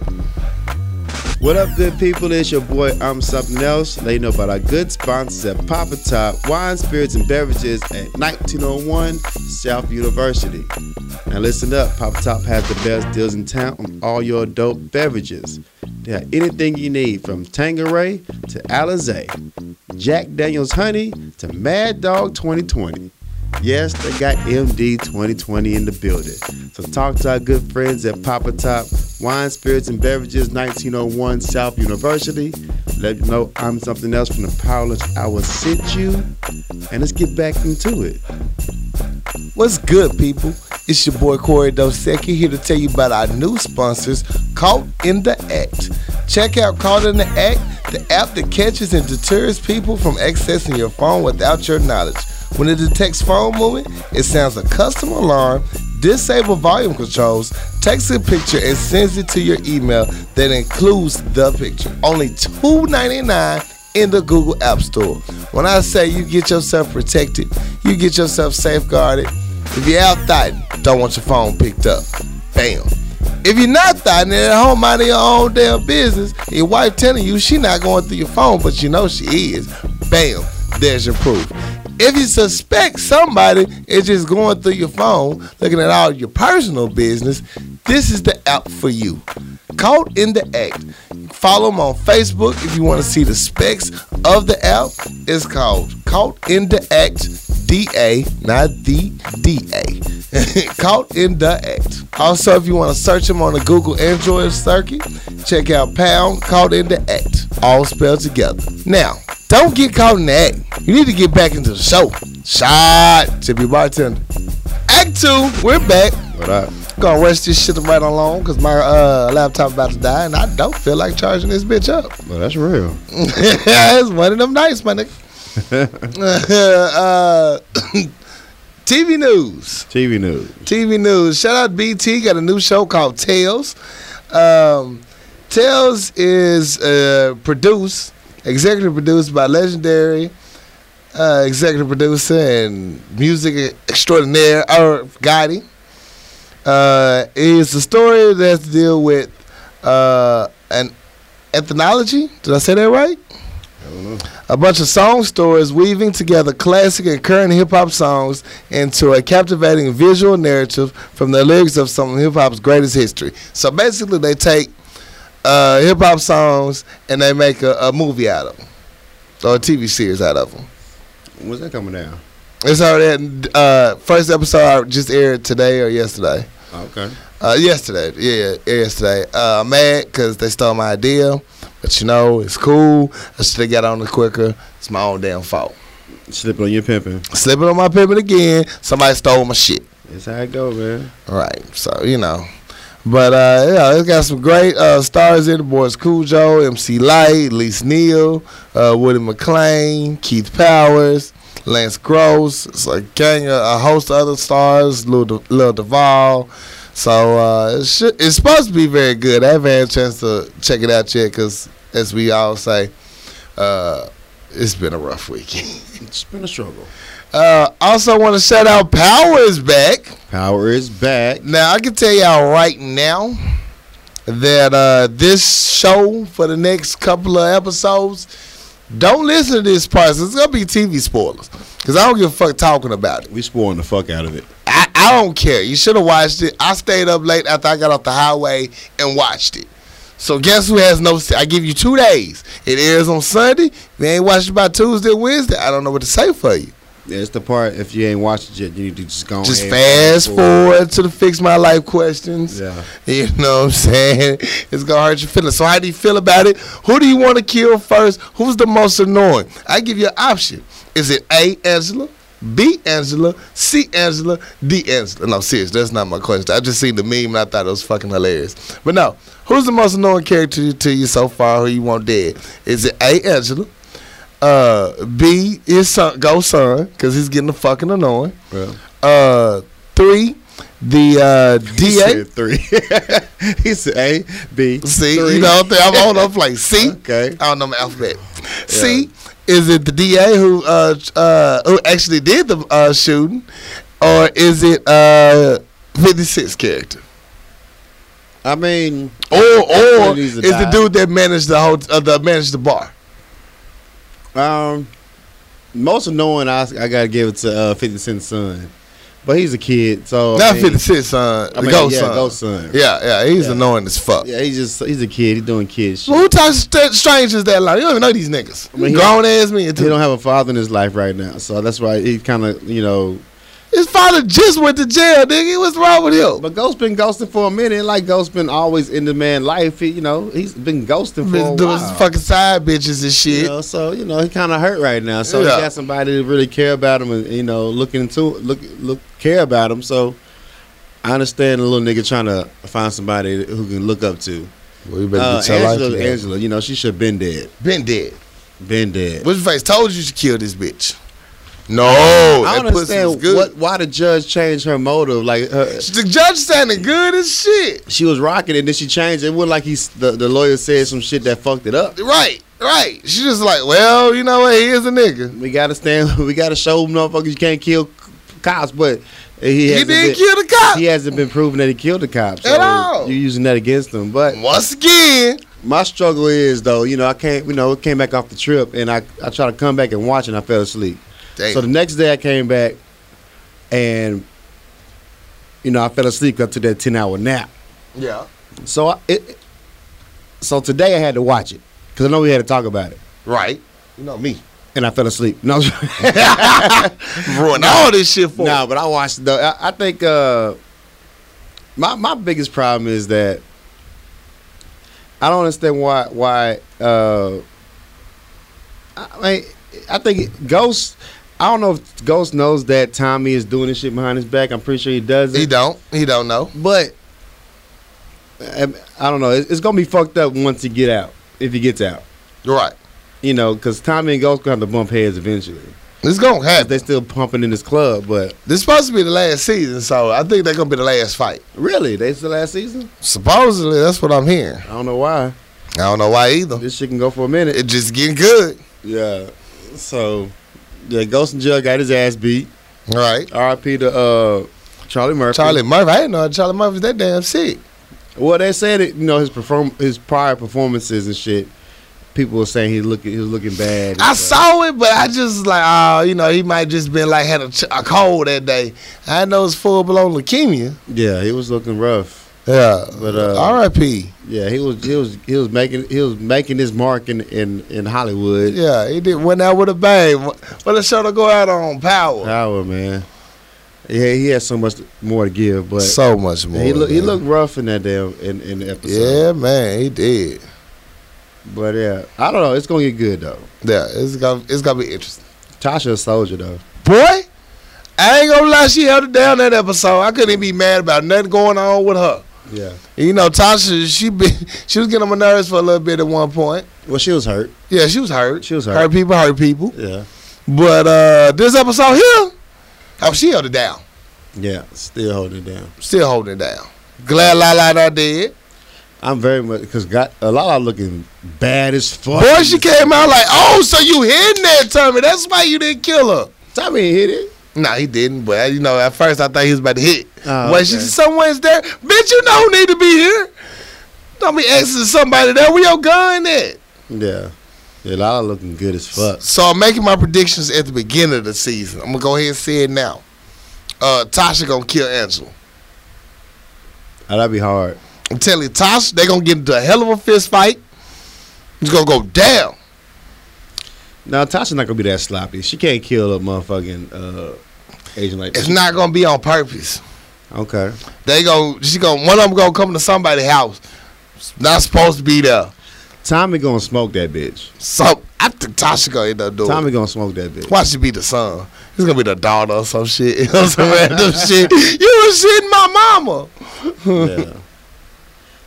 What up, good people? It's your boy, I'm Something Else. Let you know about our good sponsors at Papa Top Wine, Spirits, and Beverages at 1901 South University. Now, listen up Papa Top has the best deals in town on all your adult beverages. They have anything you need from Tanqueray to Alizé, Jack Daniels Honey to Mad Dog 2020. Yes, they got MD 2020 in the building. So talk to our good friends at Papa Top Wine, Spirits, and Beverages, 1901 South University. Let them know I'm something else from the Power Lunch Hour sent you. And let's get back into it. What's good, people? It's your boy Corey Dosecki here to tell you about our new sponsors, Caught in the Act. Check out Caught in the Act, the app that catches and deters people from accessing your phone without your knowledge. When it detects phone movement, it sounds a custom alarm, disable volume controls, takes a picture, and sends it to your email that includes the picture. Only $2.99 in the Google App Store. When I say you get yourself protected, you get yourself safeguarded. If you're out thotting, don't want your phone picked up. Bam. If you're not thotting at home minding your own damn business, your wife telling you she not going through your phone, but you know she is. Bam. There's your proof. If you suspect somebody is just going through your phone, looking at all your personal business, this is the app for you. Caught in the Act. Follow them on Facebook if you want to see the specs of the app. It's called Caught in the Act DA, not the DA. Caught in the Act. Also, if you want to search them on the Google Android circuit, check out Pound Caught in the Act. All spelled together. Now, don't get caught in the act. You need to get back into the show. Shot. Tippy bartender. Act two, we're back. What up? Gonna rush this shit right along because my uh, laptop about to die and I don't feel like charging this bitch up. Well, that's real. it's one of them nights, my nigga. uh, TV news. TV news. TV news. Shout out BT. Got a new show called Tales. Um, Tales is uh, produced, executive produced by legendary uh, executive producer and music extraordinaire, Irv Gotti. Uh, it's a story that has to deal with uh, an ethnology. Did I say that right? A bunch of song stories weaving together classic and current hip hop songs into a captivating visual narrative from the lyrics of some of hip hop's greatest history. So basically, they take uh, hip hop songs and they make a, a movie out of them or a TV series out of them. When's that coming down? It's already uh, first episode just aired today or yesterday. Okay. Uh, yesterday, yeah, yesterday. Uh, I'm mad because they stole my idea, but you know it's cool. I should have got on it quicker. It's my own damn fault. Slipping on your pimping. Slipping on my pivot again. Somebody stole my shit. That's how it go, man. All right, so you know, But uh, yeah, it's got some great uh, stars in it. boys. Cujo, MC Lyte, Elise Neal, uh, Woody McClain, Keith Powers, Lance Gross. It's a gang, of, a host of other stars, Lil, De- Lil. So uh, it should, it's supposed to be very good. I haven't had a chance to check it out yet because, as we all say, uh, it's been a rough week. It's been a struggle. Uh, also, want to shout out Power is back. Power is back. Now I can tell y'all right now that uh, this show for the next couple of episodes, don't listen to this part. It's gonna be TV spoilers because I don't give a fuck talking about it. We spoiling the fuck out of it. I, I don't care. You should have watched it. I stayed up late after I got off the highway and watched it. So guess who has no? I give you two days. It airs on Sunday. If you ain't watched it by Tuesday, Wednesday. I don't know what to say for you. It's the part if you ain't watched it yet, you need to just go Just fast forward to the fix my life questions. Yeah. You know what I'm saying? It's gonna hurt your feelings. So how do you feel about it? Who do you want to kill first? Who's the most annoying? I give you an option. Is it A Angela, B Angela, C Angela, D Angela? No, serious, that's not my question. I just seen the meme and I thought it was fucking hilarious. But no, who's the most annoying character to you so far? Who you want dead? Is it A Angela? Uh, B is son, go son, cause he's getting the fucking annoying. Well, Uh, three, the uh, he DA. said three. he said A, B, C, three. you know, what I'm on up like C. Okay. I don't know my alphabet. C, is it the DA who uh uh who actually did the uh shooting, or is it uh 56 character, I mean, or or is the dude that managed the whole uh, the managed the bar? Um, most annoying, I, I gotta give it to uh, 50 Cent's son. But he's a kid, so. I Not mean, 56 son, I the mean, ghost yeah, son. Ghost son. Yeah, yeah, he's Yeah. annoying as fuck. Yeah, he's just, he's a kid. He's doing kid shit. Well, who talks st- strangers that loud? You don't even know these niggas. I mean, Grown ass me. he don't have a father in his life right now, so that's why he kind of, you know. His father just went to jail, nigga. What's wrong with him? But Ghost been ghosting for a minute. Like Ghost been always in the man life. He, you know, he's been ghosting for a Been doing while. fucking side bitches and You shit. know, so you know he kind of hurt right now. So Yeah. he got somebody to really care about him and you know looking into look look care about him. So I understand a little nigga trying to find somebody who can look up to. Well, you better Uh, get your life Angela. Angela, you know she should have been dead. Been dead. Been dead. What's your face? Told you to kill this bitch. No, I don't understand what why the judge changed her motive. Like her, The judge sounded good as shit. she was rocking it, and then she changed it. It wasn't like he's the, the lawyer said some shit that fucked it up. Right, right. She just like, well, you know what? He is a nigga. We gotta stand. We gotta show motherfuckers you can't kill cops, but he He didn't been- kill the cop. he hasn't been proven that he killed the cops. At all. You're using that against him. But Once again, my struggle is though, you know, I can't, you know, came back off the trip and I, I tried to come back and watch and I fell asleep. Damn. So the next day I came back and, you know, I fell asleep up to that 10 hour nap. yeah, So I, it, so today I had to watch it because I know we had to talk about it. right. You know me. And I fell asleep. No, Ruin all this shit for. no, but I watched it though. I, I think uh, my my biggest problem is that I don't understand why why uh, I mean I think Ghost. I don't know if Ghost knows that Tommy is doing this shit behind his back. I'm pretty sure he does he don't. He don't know. But I don't know. It's, it's gonna be fucked up once he get out. If he gets out, Right. you know, because Tommy and Ghost gonna have to bump heads eventually. It's gonna happen. They still pumping in this club, but This supposed to be the last season, so I think they're gonna be the last fight. really, they the last season. Supposedly, that's what I'm hearing. I don't know why. I don't know why either. This shit can go for a minute. It just getting good. yeah. So, yeah, Ghost and Jug got his ass beat. Right. R.I.P. to uh, Charlie Murphy. Charlie Murphy. I didn't know Charlie Murphy was that damn sick. Well, they said it. You know his perform his prior performances and shit. People were saying he looking he was looking bad. I stuff. saw it, but I just like, oh, you know, he might just been like had a, ch- a cold that day. I know it's full blown leukemia. Yeah, he was looking rough. Yeah, But, uh, R.I.P. Yeah, he was he was he was making he was making his mark in in, in Hollywood. Yeah, he did went out with a bang. What the show to go out on? Power. Power man. Yeah, he had so much more to give, but so much more. he look he looked rough in that damn in, in the episode. Yeah, man, he did. But yeah, I don't know. It's gonna get good though. Yeah, it's gonna it's gonna be interesting. Tasha a soldier though. Boy, I ain't gonna lie, she held it down that episode. I couldn't even be mad about nothing going on with her. Yeah. And you know, Tasha, she been she was getting on my nerves for a little bit at one point. Well, she was hurt. Yeah, she was hurt. She was hurt. Hurt people, hurt people. Yeah. But uh this episode here, oh, she held it down. Yeah. Still holding it down. Still holding it down. Glad Lala not dead. I'm very much because got a lot of looking bad as fuck. Boy, she came out like, oh, so you hidden that, Tommy. That's why you didn't kill her. Tommy hit it. No, he didn't. But you know, at first I thought he was about to hit. Oh, when she okay. someone's there, bitch, you know who need to be here. Don't be asking somebody there. Where your gun at? Yeah. Yeah, Lala looking good as fuck. So I'm making my predictions at the beginning of the season. I'm gonna go ahead and say it now. Uh, Tasha gonna kill Angela. Oh, that'd be hard. I'm telling you, Tasha, they gonna get into a hell of a fist fight. It's gonna go down. Now Tasha not gonna be that sloppy. She can't kill a motherfucking uh, Asian like that. It's not gonna be on purpose. Okay. They go. She gonna. One of them gonna come to somebody's house. Not supposed to be there. Tommy gonna smoke that bitch. So I think Tasha gonna end up doing. Tommy it. gonna smoke that bitch. Watch it be the son. He's gonna be the daughter or some shit. You know, some random shit. You was shitting my mama. yeah.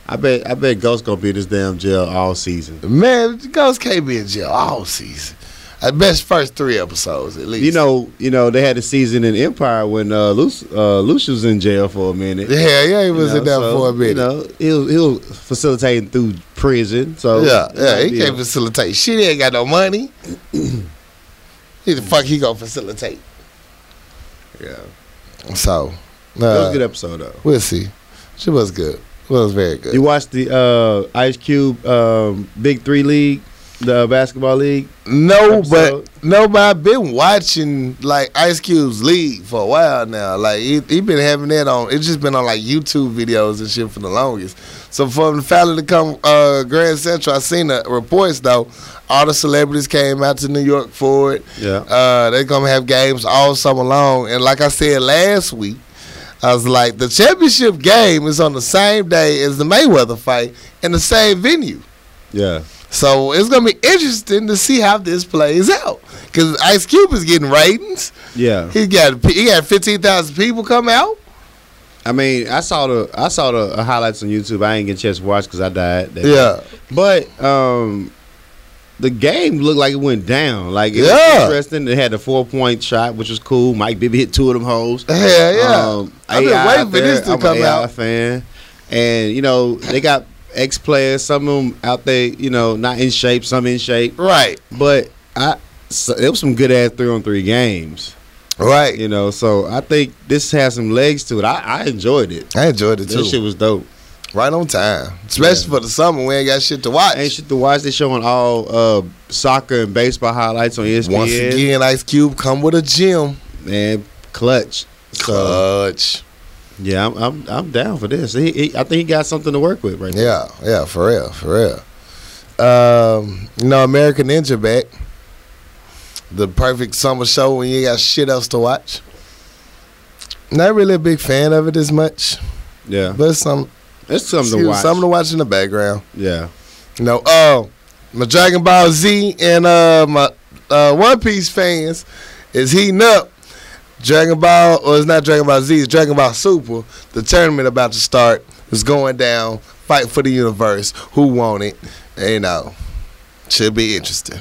I bet I bet Ghost gonna be in this damn jail all season. Man, Ghost can't be in jail all season. At best, first three episodes at least. You know, you know they had a season in Empire when uh, Luce, uh, Lucious was in jail for a minute. Yeah, yeah, he was You in know, there so, for a minute. You know, he was, he was facilitating through prison. So yeah, yeah, he yeah. can't facilitate. Shit, he ain't got no money. Who the fuck he gonna facilitate? Yeah, So, it was uh, a good episode though. we'll see. She was good. It was very good. You watched the uh, Ice Cube um, Big Three League, the basketball league. No, episode? but no, but I've been watching like Ice Cube's league for a while now. Like he, he been having that on. It's just been on like YouTube videos and shit for the longest. So for the finally to come uh, Grand Central, I seen the reports though. All the celebrities came out to New York for it. Yeah, Uh, they gonna have games all summer long. And like I said last week, I was like, the championship game is on the same day as the Mayweather fight in the same venue. yeah. So it's gonna be interesting to see how this plays out. Cause Ice Cube is getting ratings. Yeah, He got he got fifteen thousand people come out. I mean, I saw the I saw the uh, highlights on YouTube. I ain't get a chance to watch because I died. that Yeah, But um, the game looked like it went down. Like it Yeah. was interesting. It had the four point shot, which was cool. Mike Bibby hit two of them holes. Yeah, yeah. Um, I've been waiting for this to I'm come an AI out. fan, and you know they got ex players. Some of them out there, you know, not in shape. Some in shape. Right, But I, so, it was some good ass three on three games. right. You know, so I think this has some legs to it. I, I enjoyed it. I enjoyed it too. This shit was dope. right on time, especially for the summer. We ain't got shit to watch. Ain't shit to watch. They showing all uh, soccer and baseball highlights on ESPN. Once again, Ice Cube come with a gym. man, clutch. So Clutch. Yeah, I'm I'm, I'm down for this. He, he, I think he got something to work with right now. Yeah, yeah, for real, for real. Um, you know, American Ninja back. The perfect summer show when you got shit else to watch. Not really a big fan of it as much, Yeah, but it's some it's something to watch. something to watch in the background. yeah, You know, uh, my Dragon Ball Z and uh my uh One Piece fans is heating up. Dragon Ball, or it's not Dragon Ball Z, it's Dragon Ball Super. The tournament about to start. is going down. Fight for the universe. Who want it? You know, should be interesting.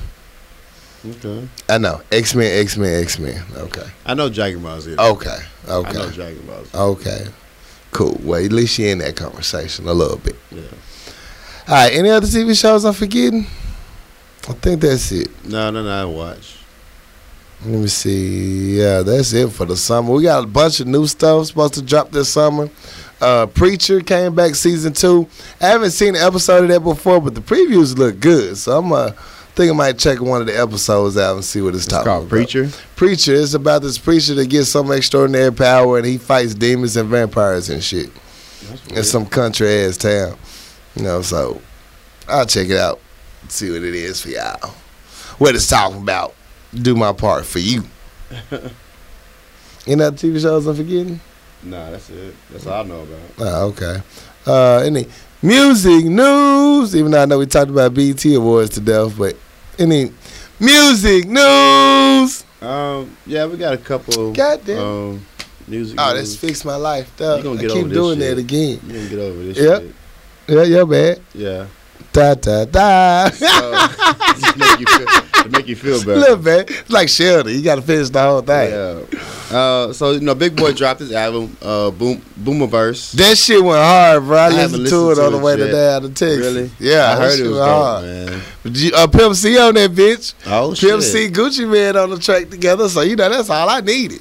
okay. I know. X Men, X Men, X Men. Okay. I know Dragon Ball Z. Okay. Okay. I know. Dragon Ball Z. Okay. Cool. Well, at least you in that conversation a little bit. Yeah. All right. Any other TV shows I'm forgetting? I think that's it. No, no, no. I watch. Let me see. Yeah, that's it for the summer. We got a bunch of new stuff supposed to drop this summer. Uh, Preacher came back season two. I haven't seen an episode of that before, but the previews look good. So I'm uh, think I might check one of the episodes out and see what it's, It's talking called about. Preacher. Preacher. It's about this preacher that gets some extraordinary power and he fights demons and vampires and shit in some country ass town. You know, so I'll check it out, see what it is for y'all. What it's talking about. Do my part for you. Any other TV shows I'm forgetting? Nah, that's it. That's all I know about. Oh, okay. Uh, any music news? Even though I know we talked about BET Awards to death, but any music news? Um, yeah, we got a couple. Goddamn. Um, Music. Oh, news. that's fixed my life. Dog. You gonna I get keep over this doing shit. that again. You gonna get over this Yep. shit. Yeah, yeah, man. Yeah. Da da da. So, make you feel, to make you feel better. Look, man, it's like Sheldon. You got to finish the whole thing. Yeah. Uh, so you know, Big Boi dropped his album, uh, Boom Boomiverse. That shit went hard, bro. I, haven't listened to it on the way to yet. down to Texas. Really? Yeah, I that heard it was went dope, hard. man. Uh, Pimp C on that bitch. Oh Pimp shit! C, Gucci Mane on the track together. So you know that's all I needed.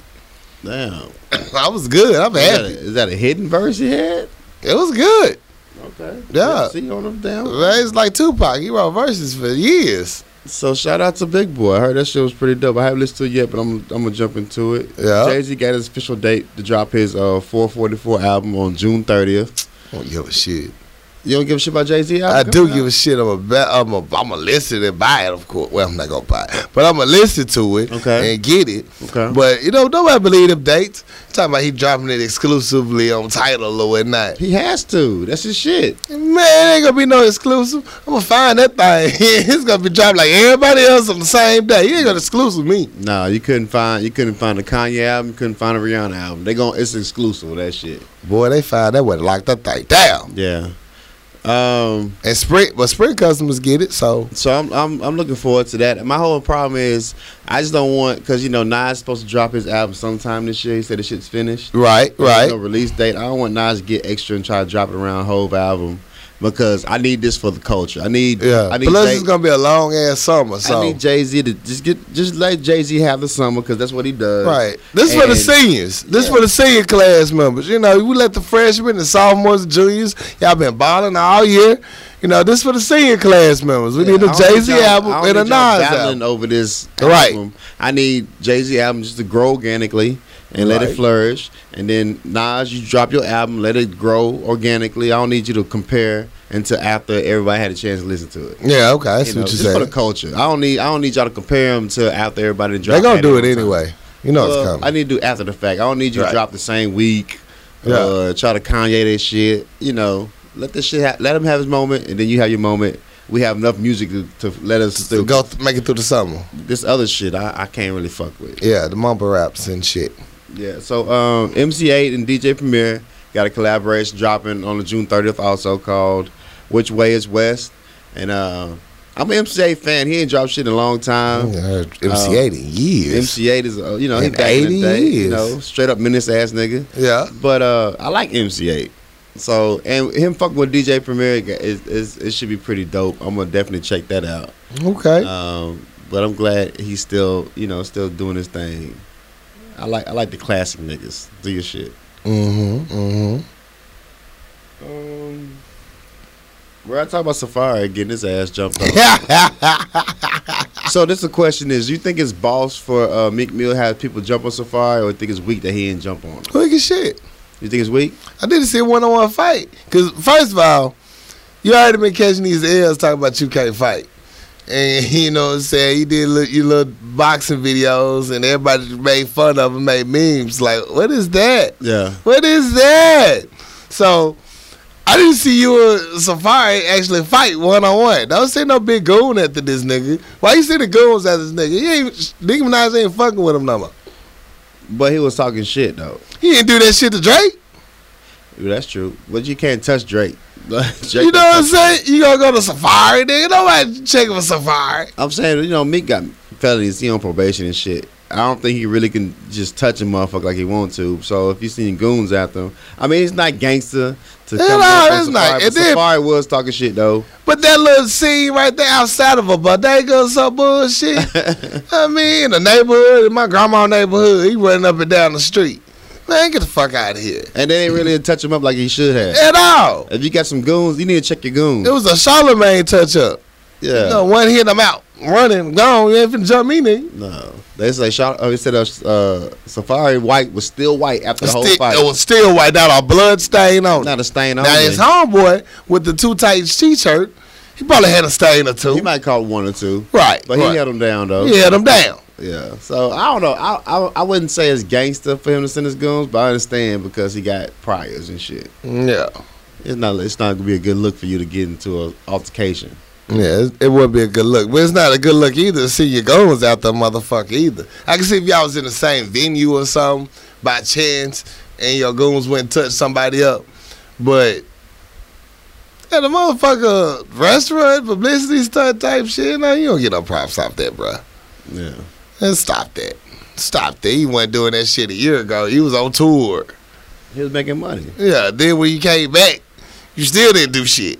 Damn. I was good. I'm Is that, happy. a, is that a hidden verse you had? It was good. Okay. Yeah. See on them down. It's like Tupac. He wrote verses for years. So shout out to Big Boi. I heard that shit was pretty dope. I haven't listened to it yet, but I'm I'm gonna jump into it. Yeah. Jay Z got his official date to drop his uh 444 album on June 30th. Oh a shit. You don't give a shit about Jay Z? I do give a shit. I'm a, ba- I'm a, I'm a listen and buy it, of course. Well, I'm not gonna buy it, but I'm gonna listen to it Okay. and get it. Okay. But you know, nobody believe them dates. Talking about he dropping it exclusively on Tidal or whatnot. He has to. That's his shit. Man, it ain't gonna be no exclusive. I'm gonna find that thing. it's gonna be dropped like everybody else on the same day. He ain't gonna exclusive me. Nah, you couldn't find you couldn't find a Kanye album, you couldn't find a Rihanna album. They gon' it's exclusive that shit. Boy, they find that way locked up that thing down. Yeah. Um And Sprint, but Sprint customers get it. So so I'm I'm I'm looking forward to that. My whole problem is I just don't want because you know Nas is supposed to drop his album sometime this year. He said the shit's finished. right, There's right. No release date. I don't want Nas to get extra and try to drop it around Hove album because I need this for the culture. I need Yeah. I need Plus, Jay- it's gonna be a long ass summer. So I need Jay Z to just get just let Jay Z have the summer because that's what he does. Right. This for the seniors. This Yeah. for the senior class members. You know, we let the freshmen, the sophomores, and juniors, y'all been balling all year. You know, this for the senior class members. We need a Jay Z album and a Nas album. over this Right. album. I need Jay Z album just to grow organically and let Right. it flourish. And then Nas, you drop your album, let it grow organically. I don't need you to compare until after everybody had a chance to listen to it. Yeah, okay. I You know, what you're just for the culture. I don't need I don't need y'all to compare them to after everybody dropped. They're gonna do it time. anyway. You know it's coming. I need to do after the fact. I don't need you Right. to drop the same week. Yeah. Uh, try to Kanye that shit. You know, let this shit. Ha- let him have his moment, and then you have your moment. We have enough music to, to let us to through. go th- make it through the summer. This other shit, I, I can't really fuck with. Yeah, the mumble raps and shit. Yeah. So um, MC Eiht and DJ Premier got a collaboration dropping on the June 30th, also called "Which Way Is West." And uh, I'm an MC Eiht fan. He ain't dropped shit in a long time. heard MC Eiht in years. MC Eiht is, uh, you know, he back in the day, you know, straight up menace ass nigga. Yeah. But uh, I like MC Eiht. So and him fucking with DJ Premier is, is it should be pretty dope. I'm gonna definitely check that out. Okay. Um, but I'm glad he's still you know still doing his thing. I like I like the classic niggas. Do your shit. mm-hmm. Mm-hmm. Um, where I talk about Safaree getting his ass jumped on. so this the question is: You think it's boss for uh, Meek Mill to have people jump on Safaree, or you think it's weak that he didn't jump on? him? Quick as shit. You think it's weak? I didn't see a one on one fight. Cause first of all, you already been catching these L's talking about you can't fight. And you know what I'm saying? he did little, your little boxing videos and everybody made fun of him, made memes. Like, what is that? Yeah. What is that? So I didn't see you and Safaree actually fight one on one. Don't say no big goon after this nigga. Why you see the goons after this nigga? He ain't Nicki Minaj ain't fucking with him no more. But he was talking shit though. He didn't do that shit to Drake. That's true. But you can't touch Drake. You know what I'm saying? You gonna go to Safaree, nigga? Nobody checking for Safaree. I'm saying, you know, Meek got felonies. He on probation and shit. I don't think he really can just touch a motherfucker like he want to. So if you seen goons after him, I mean, it's not gangster to come no, up it's Safaree, not. And then- Safaree was talking shit though. But that little scene right there outside of a bodega, some bullshit. I mean, in the neighborhood, in my grandma's neighborhood, he running up and down the street. Man, get the fuck out of here. And they ain't really touch him up like he should have. At all. If you got some goons, you need to check your goons. It was a Charlemagne touch up. yeah. You know, one hit him out, running, gone. You ain't finna jump me, nigga. No. They say shot. Oh, they said uh, uh, Safaree White was still white after the whole Still- fight. it was still white out, a blood stain on not a stain on Now his homeboy with the two tights t-shirt, he probably had a stain or two. He might call one or two, right, but he right. held him down though. he had them down. Yeah. So I don't know. I, I I wouldn't say it's gangster for him to send his goons, but I understand because he got priors and shit. Yeah, It's not it's not gonna be a good look for you to get into an altercation. yeah, it, it would be a good look, but it's not a good look either to see your goons out there, motherfucker. Either I can see if y'all was in the same venue or something, by chance and your goons went and touched somebody up. But at a motherfucker restaurant publicity stunt type shit, Now you don't get no props off that, bro. Yeah. And stop that. Stop that. He wasn't doing that shit a year ago. He was on tour. He was making money. Yeah, then when you came back, you still didn't do shit.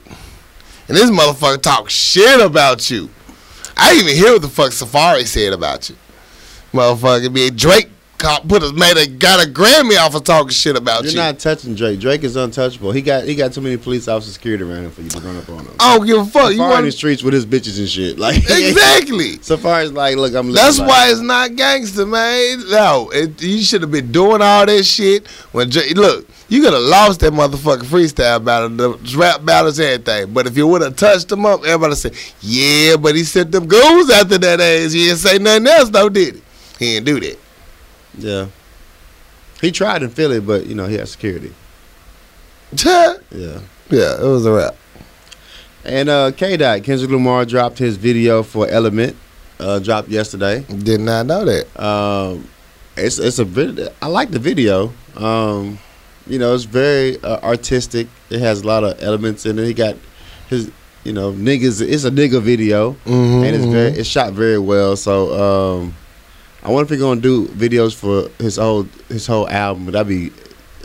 And this motherfucker talk shit about you. I didn't even hear what the fuck Safaree said about you. Motherfucker, be Drake put a made a got a Grammy off of talking shit about You're you. not touching Drake. Drake is untouchable. He got he got too many police officers security around him for you to run up on him. I don't give a fuck. You Safaree in the streets with his bitches and shit. Like exactly. Safaree's like, look, I'm. That's life. why it's not gangster, man. No, it, you should have been doing all that shit when Dra- look. You could have lost that motherfucking freestyle battle, the rap battles, everything. But if you would have touched him up, everybody say, "Yeah," but he sent them goons after that ass. He didn't say nothing else, though, did he? He didn't do that. Yeah. He tried in Philly, but you know he had security. yeah, Yeah. it was a wrap. And uh, K Dot Kendrick Lamar dropped his video for Element. Uh, dropped yesterday. Did not know that. Um, it's it's a vid- I like the video. Um, you know, it's very uh, artistic. It has a lot of elements in it. He got his, you know, niggas. It's a nigga video, Mm-hmm, and it's very it's shot very well. So um, I wonder if he's gonna do videos for his whole his whole album. That'd be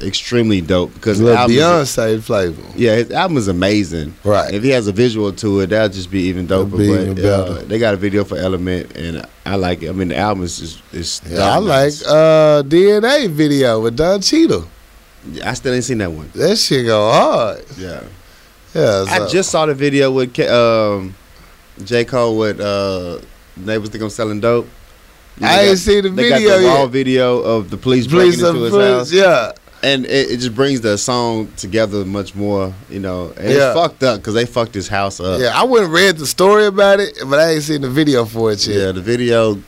extremely dope because the Little album is- Beyonce flavor. yeah, his album is amazing. Right. If he has a visual to it, that'll just be even doper. That'd be but even better. uh, they got a video for Element, and I like it. I mean, the album is just is. Yeah, I like uh, DNA video with Don Cheadle. I still ain't seen that one. That shit go hard. Yeah, Yeah, I just saw the video with um, J Cole with uh, neighbors think I'm selling dope. I ain't seen the video. Yet. They got the raw video of the police, Police breaking into his house, yeah. and it, it just brings the song together much more. You know, and Yeah. it's fucked up because they fucked his house up. Yeah, I wouldn't read the story about it, but I ain't seen the video for it yet. Yeah, yet. the video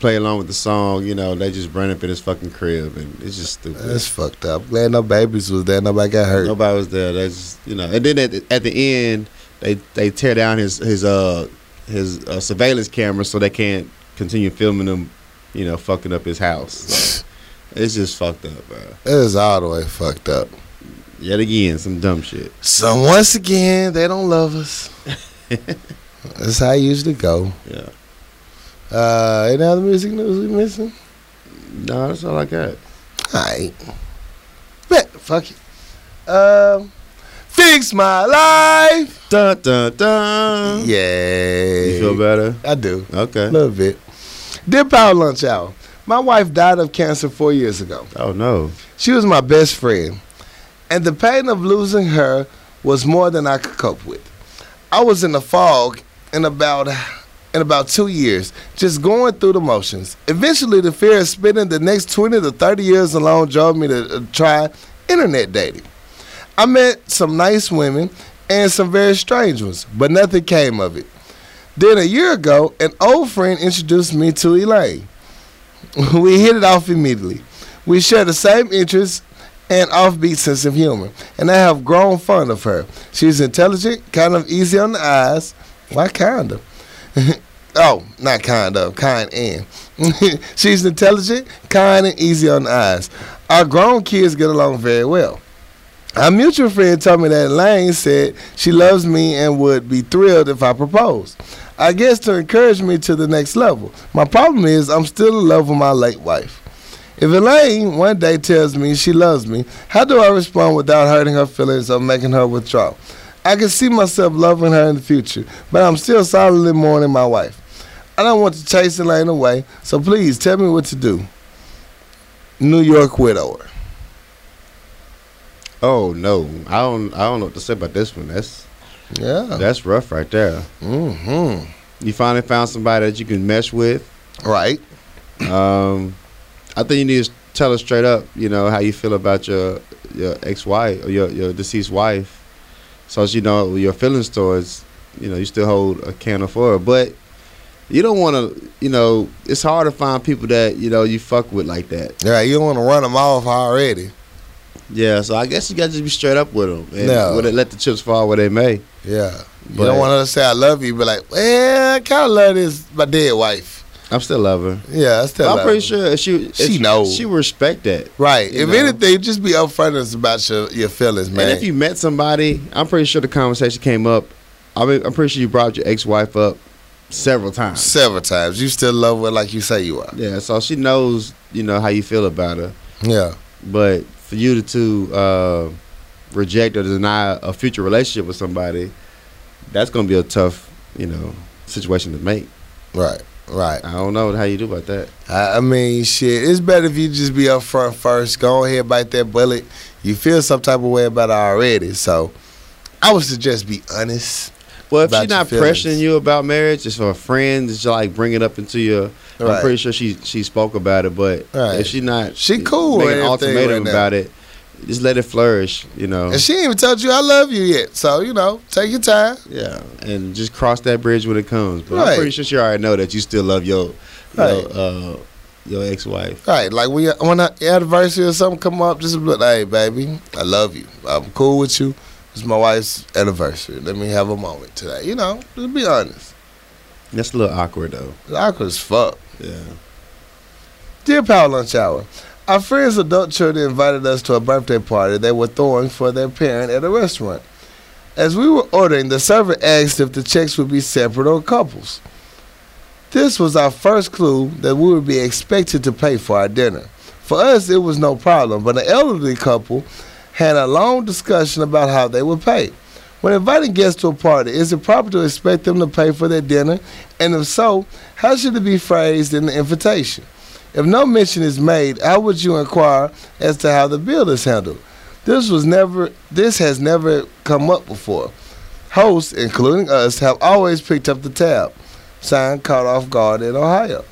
play along with the song. You know, they just burn up in his fucking crib, and it's just stupid. That's fucked up. Glad no babies was there. Nobody got hurt. Nobody was there. That's just you know, and then at the, at the end, they they tear down his his uh his uh, surveillance camera so they can't continue filming him. You know, fucking up his house. So, it's just fucked up, bro. It was all the way fucked up. Yet again, some dumb shit. So once again, they don't love us. That's how it usually go. Yeah. Uh, any other music news we missing? No, that's all I got. Alright. Bet, fuck it. Um, fix my life. Dun dun dun. Yeah. You feel better? I do. Okay. A little bit. Dear Power Lunch Hour, my wife died of cancer four years ago. Oh no. She was my best friend, and the pain of losing her was more than I could cope with. I was in the fog in about in about two years, just going through the motions. Eventually, the fear of spending the next 20 to 30 years alone drove me to uh, try internet dating. I met some nice women and some very strange ones, but nothing came of it. Then a year ago, an old friend introduced me to Elaine. we hit it off immediately. We share the same interests and offbeat sense of humor, and I have grown fond of her. She's intelligent, kind of easy on the eyes. Why kind of? oh, not kind of, kind and. She's intelligent, kind, and easy on the eyes. Our grown kids get along very well. Our mutual friend told me that Elaine said she loves me and would be thrilled if I proposed. I guess to encourage me to the next level. My problem is I'm still in love with my late wife. If Elaine one day tells me she loves me, how do I respond without hurting her feelings or making her withdraw? I can see myself loving her in the future, but I'm still solidly mourning my wife. I don't want to chase Elaine away, so please tell me what to do. New York widower. Oh no. I don't. I don't know what to say about this one. That's Yeah. that's rough right there. mm-hmm. You finally found somebody that you can mesh with. Right. Um, I think you need to tell us straight up. You know how you feel about your your ex wife or your your deceased wife, so as you know your feelings towards. You know you still hold a candle for her, but you don't want to. You know it's hard to find people that you know you fuck with like that. Yeah, you don't want to run them off already. Yeah, so I guess you got to just be straight up with them and No. with it, let the chips fall where they may. Yeah. You But- don't want her to say I love you, but like, well, I kind of love this my dead wife. I'm still love her. Yeah, I still. I'm pretty her. sure if she if She knows. she would respect that. Right. If know? anything, just be upfront about your your feelings, man. And if you met somebody, I'm pretty sure the conversation came up. I mean, I'm pretty sure you brought your ex-wife up several times. several times, you still love her like you say you are. Yeah, so she knows, you know, how you feel about her. Yeah. But for you to, to uh, reject or deny a future relationship with somebody, that's gonna be a tough, you know, situation to make. Right. Right. I don't know how you do about that. I, I mean, shit. It's better if you just be upfront first. Go ahead, bite that bullet. You feel some type of way about it already, so I would suggest be honest. Well, if she's not pressuring you about marriage, just for a friend, just like bring it up into your. I'm pretty sure she she spoke about it, but Right. if she not, She cool with an ultimatum right about it. Just let it flourish, you know. And she ain't even told you I love you yet, so you know, take your time. Yeah, and just cross that bridge when it comes. But I'm pretty sure she already know that you still love your, Right. your, uh, your ex-wife. Right, like when you- when an anniversary or something come up, just be like, hey, baby, I love you. I'm cool with you. It's my wife's anniversary. Let me have a moment today. You know, just be honest. That's a little awkward though. It's awkward as fuck. Yeah. Dear Power Lunch Hour, our friends' adult children invited us to a birthday party they were throwing for their parent at a restaurant. As we were ordering, the server asked if the checks would be separate or couples. This was our first clue that we would be expected to pay for our dinner. For us, it was no problem, but an elderly couple had a long discussion about how they would pay. When inviting guests to a party, is it proper to expect them to pay for their dinner? And if so, how should it be phrased in the invitation? If no mention is made, how would you inquire as to how the bill is handled? This was never this has never come up before. Hosts, including us, have always picked up the tab. Signed caught off guard in Ohio.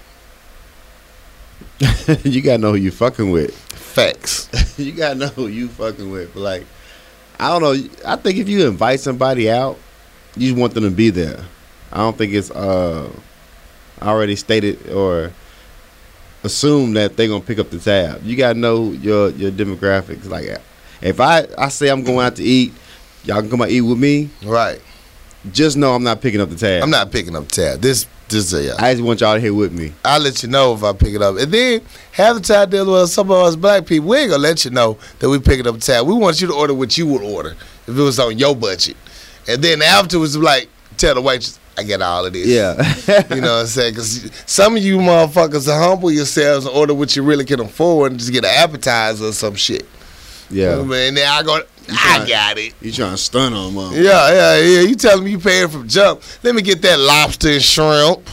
you gotta know who you fucking with. Facts. you gotta know who you fucking with. But like, I don't know. I think if you invite somebody out, you want them to be there. I don't think it's uh already stated or assume that they're gonna pick up the tab. You gotta know your your demographics. Like, if I I say I'm going out to eat, y'all can come out eat with me. Right. Just know I'm not picking up the tab. I'm not picking up the tab. This I just want y'all here with me. I'll let you know if I pick it up. And then half the time dealing with some of us black people, we ain't gonna let you know that we picking up the tab. We want you to order what you would order if it was on your budget. And then afterwards, like tell the waitress, I get all of this. Yeah. You know what I'm saying? Because some of you motherfuckers humble yourselves and order what you really can afford and just get an appetizer or some shit. Yeah. Oh, man. then I go, I got it. You trying to stun on them? Yeah, yeah, yeah. You telling me you paying from jump. Let me get that lobster and shrimp.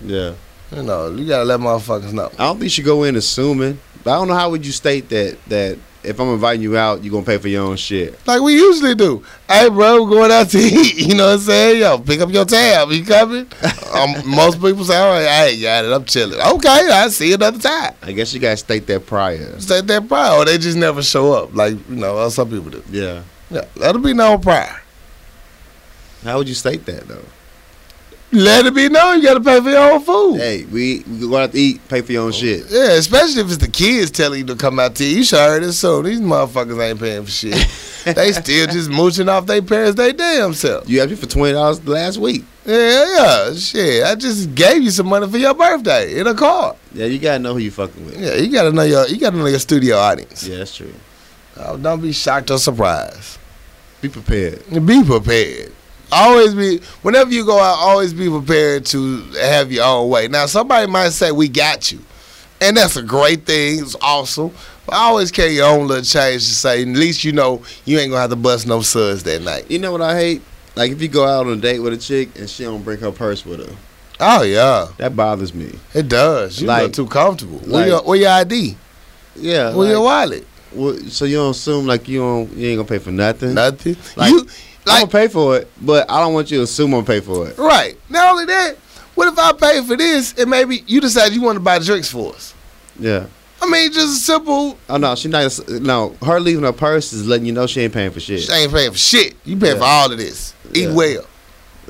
Yeah. You know, you gotta let motherfuckers know. I don't think you should go in assuming. But I don't know how would you state that that if I'm inviting you out, you gonna pay for your own shit. Like we usually do. Hey, bro, we're going out to eat. You know what I'm saying? Yo, pick up your tab. You coming? um, most people say, all right, I ain't got it. I'm chilling. Okay, I see you another time. I guess you gotta state that prior. State that prior, or they just never show up. Like, you know, some people do. Yeah. Yeah, that'll be no prior. How would you state that though? Let it be known you gotta pay for your own food. Hey, we we go out to eat, pay for your own shit. Yeah, especially if it's the kids telling you to come out to eat. You should heard it soon. These motherfuckers ain't paying for shit. they still just mooching off their parents they damn self. You asked me for twenty dollars last week. Yeah, yeah, shit. I just gave you some money for your birthday in a car. Yeah, you gotta know who you fucking with. Yeah, you gotta know your you gotta know your studio audience. Yeah, that's true. Oh, don't be shocked or surprised. Be prepared. Be prepared. Always be whenever you go out, always be prepared to have your own way. Now somebody might say we got you. And that's a great thing. It's awesome. But always carry your own little change to say, at least you know you ain't gonna have to bust no suds that night. You know what I hate? Like if you go out on a date with a chick and she don't bring her purse with her, Oh yeah. that bothers me. It does. You Like- look too comfortable. where, your, where your ID? Yeah. Where your wallet? well, so you don't assume like you don't you ain't gonna pay for nothing. Nothing. Like- you I'm like gonna pay for it, but I don't want you to assume I'm gonna pay for it. right. Not only that, what if I pay for this and maybe you decide you want to buy drinks for us? Yeah. I mean, just a simple. Oh no, she not. No, her leaving her purse is letting you know she ain't paying for shit. She ain't paying for shit. You paying Yeah. for all of this. Eat Yeah. well.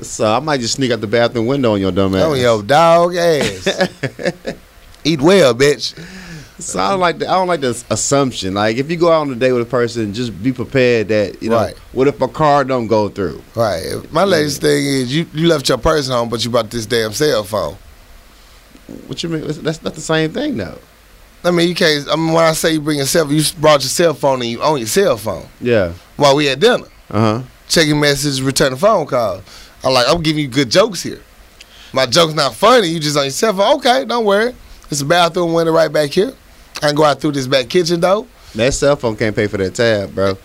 So I might just sneak out the bathroom window on your dumb ass. Oh, yo, dog ass. Eat well, bitch. So I don't like the I don't like the assumption. Like if you go out on a date with a person, just be prepared that you know Right. what if a car don't go through. Right. My latest thing is you, you left your purse home, but you brought this damn cell phone. What you mean? That's not the same thing, though. I mean, you can't. I mean, when I say you bring your cell, you brought your cell phone and you own your cell phone Yeah. while we at dinner, Uh huh. checking messages, returning phone calls. I'm like, I'm giving you good jokes here. My joke's not funny. You just on your cell phone. Okay, don't worry. It's a bathroom window right back here. I can go out through this back kitchen though. That cell phone can't pay for that tab, bro.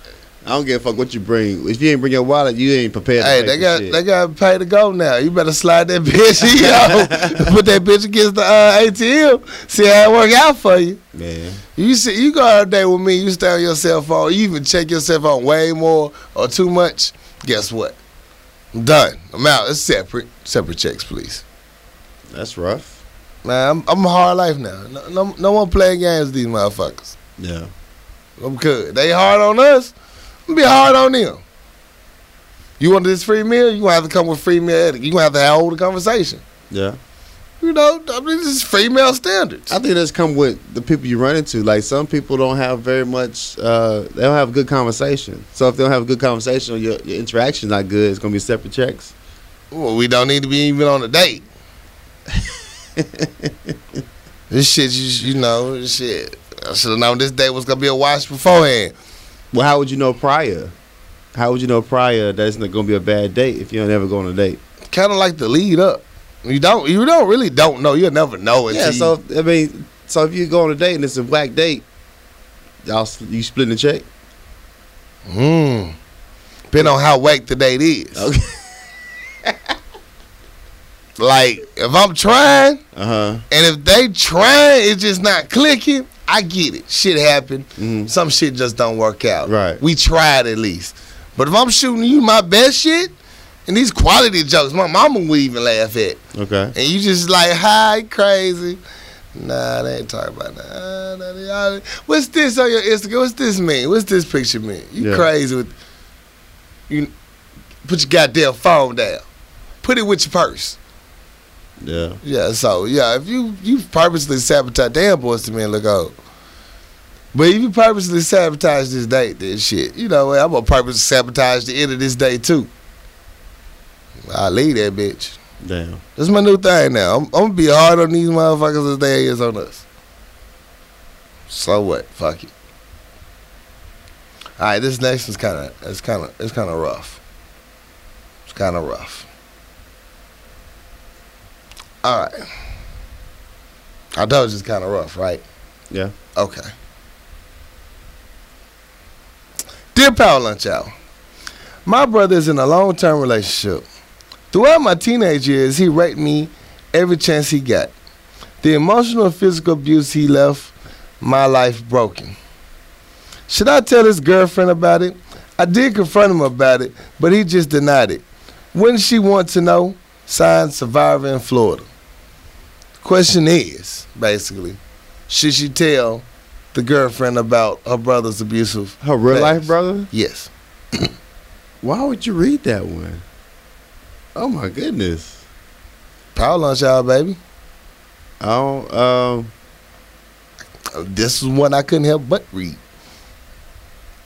I don't give a fuck what you bring. If you ain't bring your wallet, you ain't prepared. Hey, to they got shit. they got pay to go now. You better slide that bitch, yo. Put that bitch against the uh, ATM. See how it work out for you. man. You see, you go out a day with me. You stay on your cell phone. You even check your cell phone way more or too much. Guess what? I'm done. I'm out. It's separate. Separate checks, please. That's rough. Man, I'm, I'm a hard life now. No, no, no one playing games with these motherfuckers. Yeah. I'm good. They hard on us. I'm be hard on them. You want this free meal? You gonna have to come with free meal. You gonna have to hold a conversation. Yeah. You know, I mean, this is female standards. I think that's come with the people you run into. Like some people don't have very much. Uh, they don't have a good conversation. So if they don't have a good conversation, or your your interaction's not good. It's gonna be separate checks. Well, we don't need to be even on a date. this shit, you, you know, this shit. I should have known this date was gonna be a wash beforehand. Well, how would you know prior? How would you know prior that it's not gonna be a bad date if you don't ever go on a date? Kind of like the lead up. You don't, you don't really don't know. You'll never know until Yeah. So I mean, so if you go on a date and it's a black date, y'all you split the check. Hmm. Depending on how whack the date is. Okay. Like if I'm trying Uh huh. and if they trying, it's just not clicking. I get it. Shit happen. Mhm. Some shit just don't work out. Right. We tried at least. But if I'm shooting you my best shit and these quality jokes, my mama would even laugh at. Okay. And you just like, hi, crazy. Nah, they ain't talking about that. Nah, they all- What's this on your Instagram? What's this mean? What's this picture mean? You Yeah. crazy with you put your goddamn phone down. Put it with your purse. Yeah. Yeah, so yeah, if you you purposely sabotage damn boys to me and look old. But if you purposely sabotage this date, then shit, you know I'm gonna purposely sabotage the end of this day too. I leave that bitch. Damn. That's my new thing now. I'm, I'm gonna be hard on these motherfuckers as they is on us. So what? Fuck it. All right, this next one's kind of it's kind of it's kind of rough. It's kind of rough. All right. I told you it's kind of rough, right? Yeah. Okay. Dear Power Lunch Hour, my brother is in a long term relationship. Throughout my teenage years, he raped me every chance he got. The emotional and physical abuse he left my life broken. Should I tell his girlfriend about it? I did confront him about it, but he just denied it. Wouldn't she want to know? Signed Survivor in Florida. Question is, basically, should she tell the girlfriend about her brother's abusive? Her real life brother? Yes. Why would you read that one? Oh my goodness. Power lunch hour, baby. I don't. Um. This is one I couldn't help but read.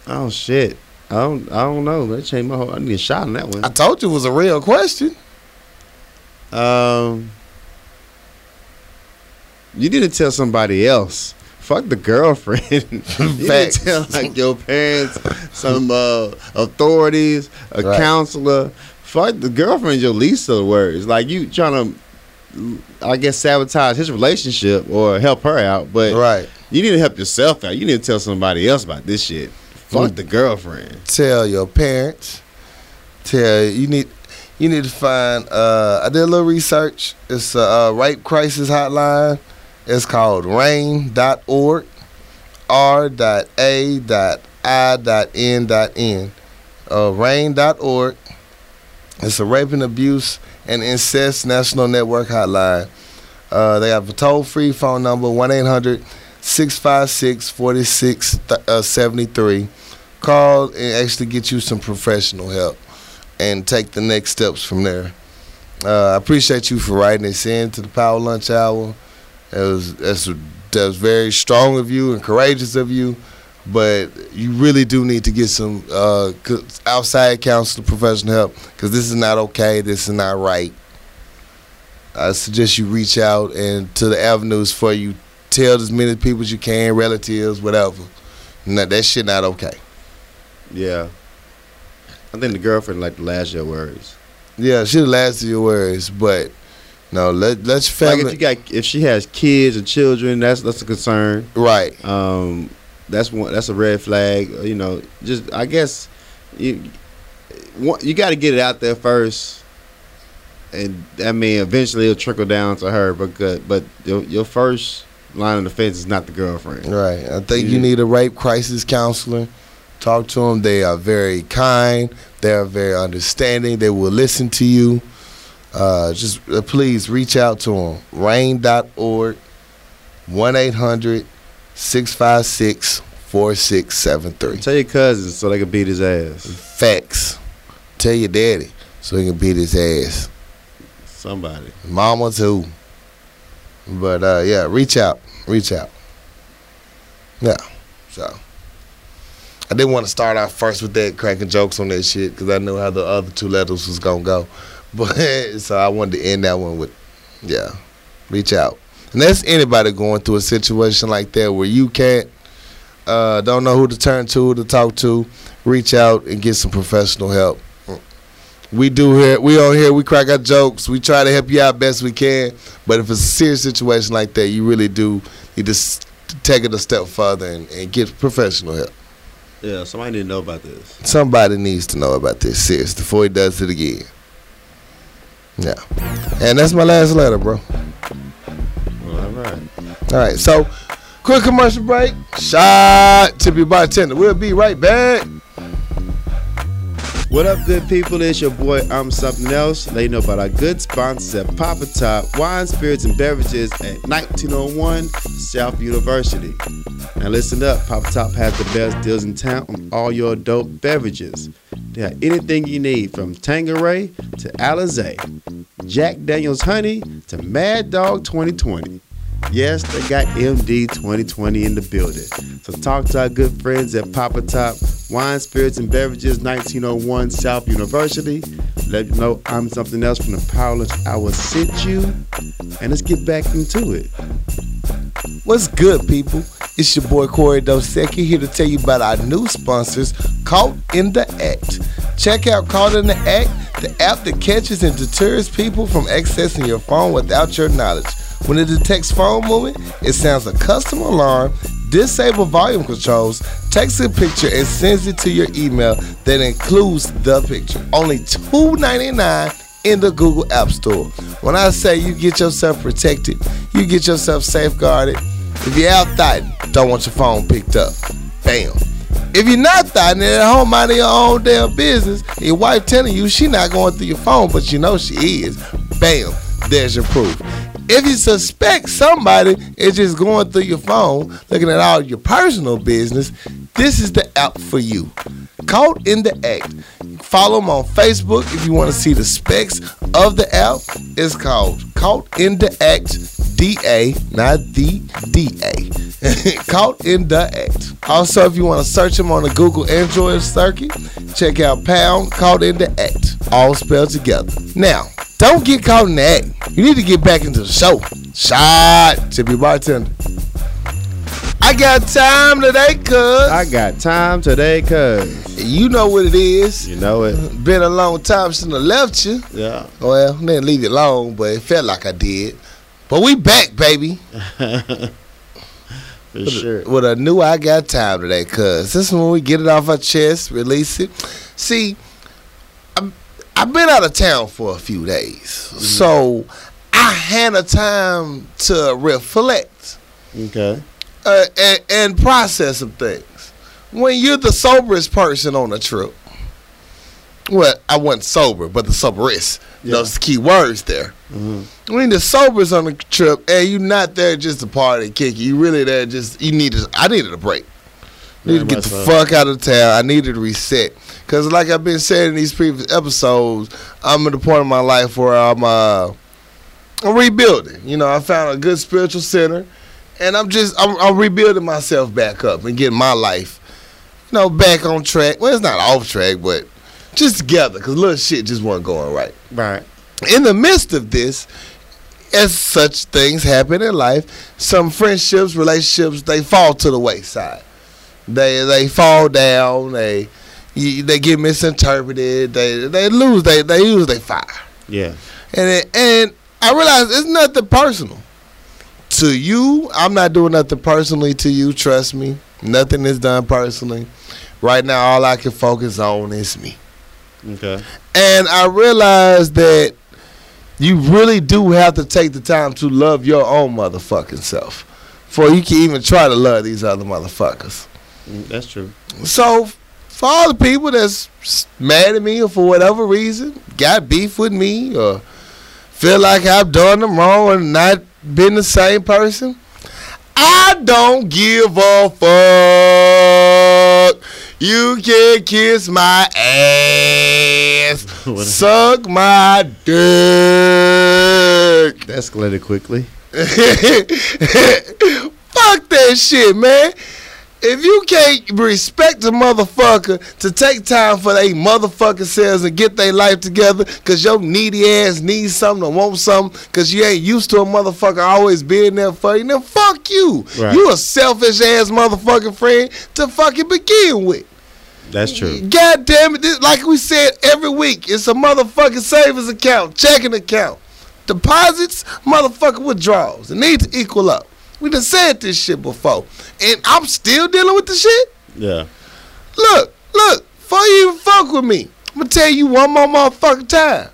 Oh shit. I don't. I don't know. That changed my whole. I need a shot on that one. I told you it was a real question. Um, you need to tell somebody else. Fuck the girlfriend. you need to tell like your parents, some uh, authorities, a Right. counselor. Fuck the girlfriend. Your least of the words. Like you trying to, I guess, sabotage his relationship or help her out. But Right. you need to help yourself out. You need to tell somebody else about this shit. Fuck the girlfriend. Tell your parents. Tell you need you need to find. Uh, I did a little research. It's a uh, rape crisis hotline. It's called rainn.org. R.A.I.N.N. Uh, rainn.org. It's a rape and abuse and incest national network hotline. Uh, they have a toll free phone number 1 800 656 4673. Call and actually get you some professional help and take the next steps from there. Uh, I appreciate you for writing this in to the Power Lunch Hour. It was that's that was very strong of you and courageous of you, but you really do need to get some uh, outside counsel, professional help, because this is not okay. This is not right. I suggest you reach out and to the avenues for you. Tell as many people as you can, relatives, whatever. No, that shit not okay. Yeah. I think the girlfriend like the last your words. Yeah, have lasted your words, but no, let let's Like if you got if she has kids or children, that's that's a concern. right. Um, that's one that's a red flag. You know, just I guess you you got to get it out there first, and I mean eventually it'll trickle down to her. But good, but your, your first line of defense is not the girlfriend. Right. I think you need a rape crisis counselor. Talk to them. They are very kind. They are very understanding. They will listen to you. Uh, just uh, please reach out to them. Rainn.org, 1 800 656 4673. Tell your cousins so they can beat his ass. Facts. Tell your daddy so he can beat his ass. Somebody. Mama too. But uh, yeah, reach out, reach out. Yeah, so I didn't want to start off first with that cracking jokes on that shit because I knew how the other two letters was gonna go. But so I wanted to end that one with, yeah, reach out. And that's anybody going through a situation like that where you can't, uh, don't know who to turn to, to talk to. Reach out and get some professional help. We do here. We on here. We crack our jokes. We try to help you out best we can. But if it's a serious situation like that, you really do need to take it a step further and, and get professional help. Yeah, somebody didn't know about this. Somebody needs to know about this seriously before he does it again. Yeah, and that's my last letter, bro. Well, all right. All right, so quick commercial break. Shot to be bartender. We'll be right back. What up, good people? It's your boy, I'm Something Else. You know about our good sponsors at Papa Top Wine, Spirits, and Beverages at 1901 South University. Now, listen up Papa Top has the best deals in town on all your adult beverages. They have anything you need from Tanqueray to Alizé, Jack Daniels Honey to Mad Dog 2020. Yes, they got MD 2020 in the building. So talk to our good friends at Papa Top Wine, Spirits, and Beverages, 1901 South University. Let you know I'm something else from the Powerless Hour sent you. And let's get back into it. What's good, people? It's your boy Corey Dosecki here to tell you about our new sponsors, Caught in the Act. Check out Caught in the Act, the app that catches and deters people from accessing your phone without your knowledge. When it detects phone movement, it sounds a custom alarm, disable volume controls, takes a picture, and sends it to your email that includes the picture. Only $2.99 in the Google App Store. When I say you get yourself protected, you get yourself safeguarded. If you're out thotting, don't want your phone picked up. Bam. If you're not and at home minding your own damn business, your wife telling you she not going through your phone, but you know she is, bam, there's your proof. If you suspect somebody is just going through your phone, looking at all your personal business, this is the app for you. Caught in the Act. Follow them on Facebook if you want to see the specs of the app. It's called Caught in the Act DA, not the DA. Caught in the Act. Also, if you want to search them on the Google Android circuit, check out Pound Caught in the Act. All spelled together. Now, don't get caught in the act. You need to get back into the show. Shot, Chippy Bartender. I got time today, cuz. I got time today, cuz. You know what it is. You know it. Been a long time since I left you. Yeah. Well, didn't leave you long, but it felt like I did. But we back, baby. For sure. With a new I got time today, cuz. This is when we get it off our chest, release it. See, I'm, I've been out of town for a few days. Mm-hmm. So I had a time to reflect Okay. Uh, and, and process some things. When you're the soberest person on a trip, well, I wasn't sober, but the soberest. Yeah. Those key words there. Mhm. When the soberest on the trip, and you're not there just to party kick you really there just you need to. I needed a break. Very Need to get the so. fuck out of town. I needed to reset. Cause like I've been saying in these previous episodes, I'm at the point in my life where I'm uh I'm rebuilding. You know, I found a good spiritual center, and I'm just I'm, I'm rebuilding myself back up and getting my life, you know, back on track. Well, it's not off track, but just together. Cause little shit just wasn't going right Right. in the midst of this, as such things happen in life, some friendships, relationships, they fall to the wayside. They they fall down. They you, they get misinterpreted. They they lose. They they lose their fire. Yeah. And it, and I realize it's nothing personal. To you, I'm not doing nothing personally to you. Trust me, nothing is done personally. Right now, all I can focus on is me. Okay. And I realize that you really do have to take the time to love your own motherfucking self before you can even try to love these other motherfuckers. Mm, That's true. So, for all the people that's mad at me or for whatever reason, got beef with me or feel like I've done them wrong and not been the same person, I don't give a fuck. You can kiss my ass, suck my dick. That escalated quickly. Fuck that shit, man. If you can't respect a motherfucker to take time for they motherfucking selves and get their life together because your needy ass needs something or want something because you ain't used to a motherfucker always being there for you, then fuck you. Right. You a selfish ass motherfucking friend to fucking begin with. That's true. God damn it. This, like we said every week, it's a motherfucking savings account, checking account. Deposits, motherfucking withdrawals. It needs to equal up. We done said this shit before. And I'm still dealing with the shit. Yeah. Look, look, before you even fuck with me, I'm gonna tell you one more motherfucking time.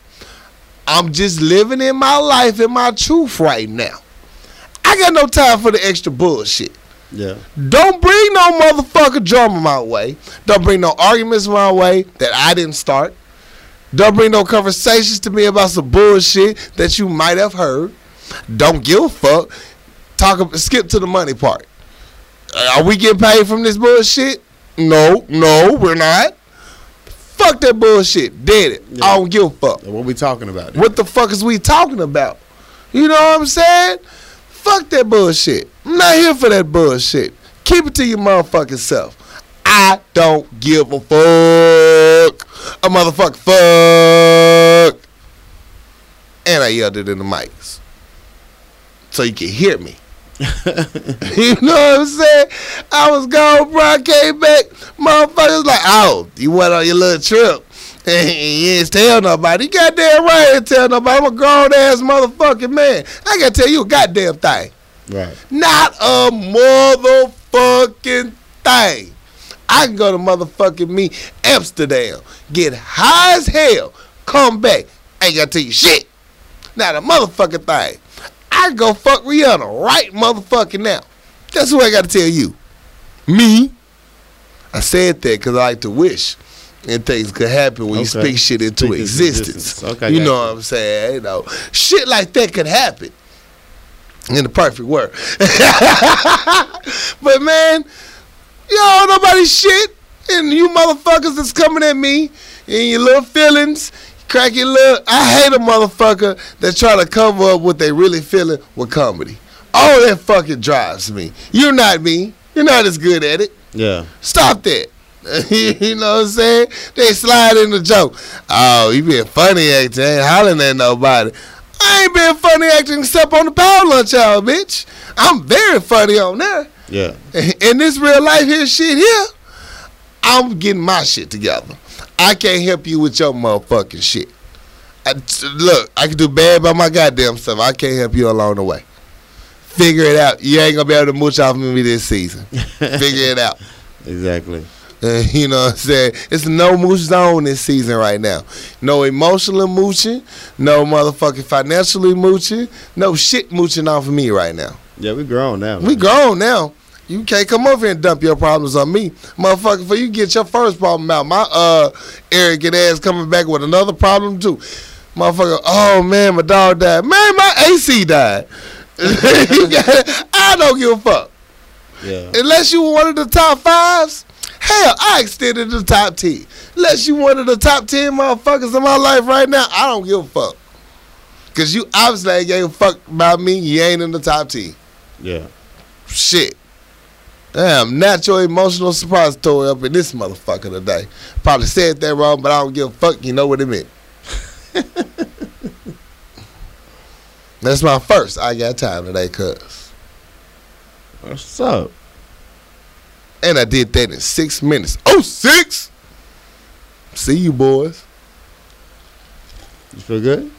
I'm just living in my life and my truth right now. I got no time for the extra bullshit. Yeah. Don't bring no motherfucker drama my way. Don't bring no arguments my way that I didn't start. Don't bring no conversations to me about some bullshit that you might have heard. Don't give a fuck. Talk. Skip to the money part. Are we getting paid from this bullshit? No, no, we're not. Fuck that bullshit. Dead it. Yeah. I don't give a fuck. What we talking about? What the fuck is we talking about? You know what I'm saying? Fuck that bullshit. I'm not here for that bullshit. Keep it to your motherfucking self. I don't give a fuck. A motherfucker fuck. And I yelled it in the mics. So you can hear me. you know what I'm saying? I was gone, bro. I came back. Motherfuckers like, oh, you went on your little trip. And you ain't tell nobody. You goddamn right ain't tell nobody. I'm a grown ass motherfucking man. I gotta tell you a goddamn thing. Right. Not a motherfucking thing. I can go to motherfucking me Amsterdam, get high as hell, come back. Ain't gotta tell you shit. Not a motherfucking thing. I can go fuck Rihanna right motherfucking now. That's what I gotta tell you. Me. I said that because I like to wish. And things could happen when you Okay. speak shit into Speak existence. existence. Okay, you know you. what I'm saying? You know, shit like that could happen in the perfect world. but man, you don't nobody shit, and you motherfuckers that's coming at me and your little feelings, crack your little. I hate a motherfucker that try to cover up what they really feeling with comedy. Oh, that fucking drives me. You're not me. You're not as good at it. Yeah. Stop that. you know what I'm saying? They slide in the joke. Oh, you being funny acting, ain't hollering at nobody. I ain't being funny acting except on the power lunch hour, bitch. I'm very funny on there. Yeah. In this real life here shit here, I'm getting my shit together. I can't help you with your motherfucking shit. I, look, I can do bad by my goddamn self. I can't help you along the way. Figure it out. You ain't gonna be able to mooch off of me this season. Figure it out. Exactly. Uh, you know what I'm saying? It's no mooch zone this season right now. No emotional mooching, no motherfucking financially mooching, no shit mooching off of me right now. Yeah, we grown now. We man. grown now. You can't come over here and dump your problems on me. Motherfucker, for you get your first problem out, my uh arrogant ass coming back with another problem too. Motherfucker, oh man, my dog died. Man, my AC died. I don't give a fuck. Yeah. Unless you one of the top fives, hell, I extended the top ten. Unless you one of the top ten motherfuckers in my life right now, I don't give a fuck. Cause you obviously ain't gave a fuck about me. You ain't in the top ten. Yeah. Shit. Damn, natural emotional suppository up in this motherfucker today. Probably said that wrong, but I don't give a fuck. You know what it meant. That's my first. I got time today, cuz. What's up? And I did that in six minutes. Oh, six. See you, boys. You feel good?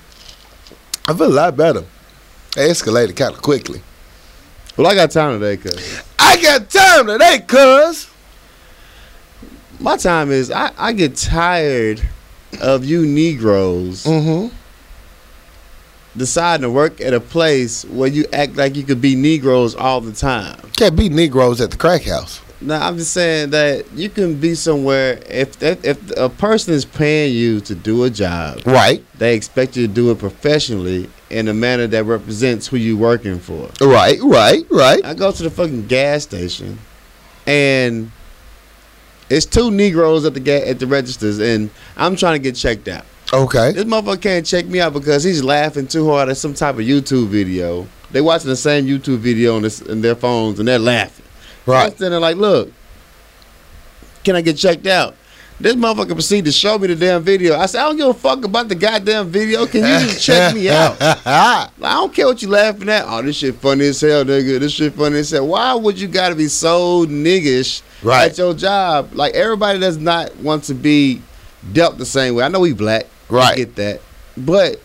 I feel a lot better. I escalated kind of quickly. Well, I got time today, cuz. I got time today, cuz. My time is I, I get tired of you Negroes Mm-hmm. deciding to work at a place where you act like you could be Negroes all the time. Can't be Negroes at the crack house. Now I'm just saying that you can be somewhere if if, if a person is paying you to do a job, Right. they expect you to do it professionally in a manner that represents who you're working for. Right, right, right. I go to the fucking gas station, and it's two Negroes at the ga- at the registers, and I'm trying to get checked out. Okay. This motherfucker can't check me out because he's laughing too hard at some type of YouTube video. They watching the same YouTube video on, this, on their phones, and they're laughing. I'm Right. sitting there like, look, can I get checked out? This motherfucker proceeded to show me the damn video. I said, I don't give a fuck about the goddamn video. Can you just check me out? I don't care what you laughing at. Oh, this shit funny as hell, nigga. This shit funny as hell. Why would you gotta be so niggish Right. at your job? Like everybody does not want to be dealt the same way. I know we black. I Right. get that. But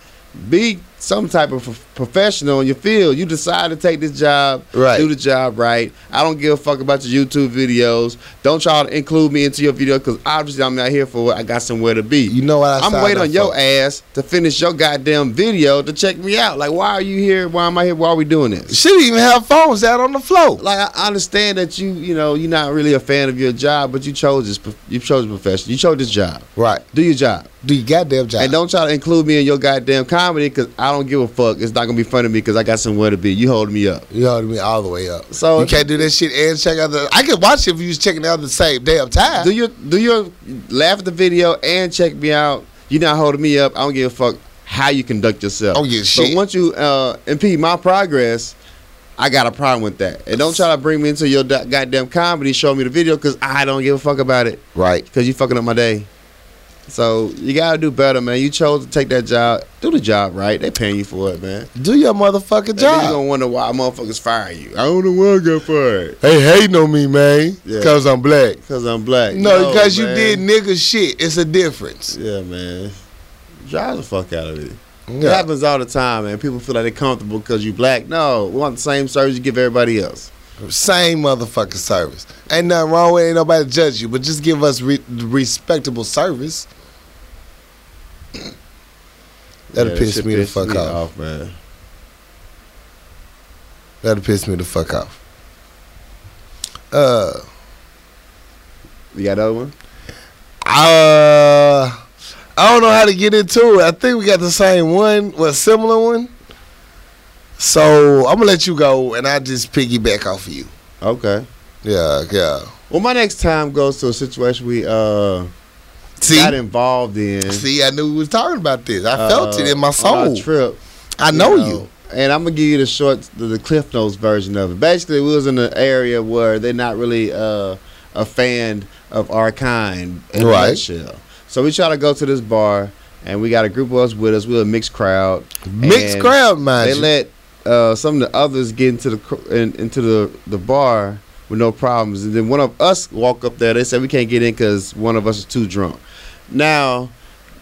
be some type of professional in your field. You decide to take this job, Right. do the job right. I don't give a fuck about your YouTube videos. Don't try to include me into your video because obviously I'm not here for it. I got somewhere to be. You know what I I'm waiting on your for. ass to finish your goddamn video to check me out. Like, why are you here? Why am I here? Why are we doing this? Should even have phones out on the floor. Like, I understand that you, you know, you're not really a fan of your job, but you chose this. You chose a profession. You chose this job. Right. Do your job, Do your goddamn job. and don't try to include me in your goddamn comedy because I don't give a fuck. It's not gonna be funny to me because I got somewhere to be. You holding me up. You know me All the way up. So- you can't do that shit and check out the. I could watch it if you was checking out the same damn time. Do your do your laugh at the video and check me out. You're not holding me up. I don't give a fuck how you conduct yourself. Oh, yeah, So shit. once you uh, impede my progress, I got a problem with that. And don't try to bring me into your goddamn comedy. Show me the video because I don't give a fuck about it right. because you fucking up my day. So you gotta do better, man. You chose to take that job. Do the job right. They paying you for it, man. Do your motherfucking And then you job. gonna wonder why motherfuckers fire you. I don't know why I got fired. Hey, hating on me, man. Yeah. Cause I'm black. Cause I'm black. No, because you did nigga shit. It's a difference. Yeah, man. Drive the fuck out of it. It happens all the time, man. People feel like they're comfortable because you black. No, we want the same service you give everybody else. Same motherfucking service. Ain't nothing wrong with it. Ain't nobody judge you, but just give us re- respectable service. That'll Yeah, piss me the fuck off. man. That'll piss me the fuck off. Uh, You got another one? uh, I don't know how to get into it. I think we got the same one, what similar one. So I'm gonna let you go, and I just piggyback off of you. Okay. Yeah, yeah. Well, my next time goes to a situation we uh See, got involved in. see, I knew we was talking about this. I felt it in my uh, soul. trip. I know you. And I'm gonna give you the short, the, the Cliff Notes version of it. Basically, we was in an area where they're not really uh, a fan of our kind, in Right. So we try to go to this bar, and we got a group of us with us. We're a mixed crowd. Mixed crowd, mind They you. let uh, some of the others get into the in, into the the bar with no problems, and then one of us walk up there. They said we can't get in because one of us is too drunk. Now,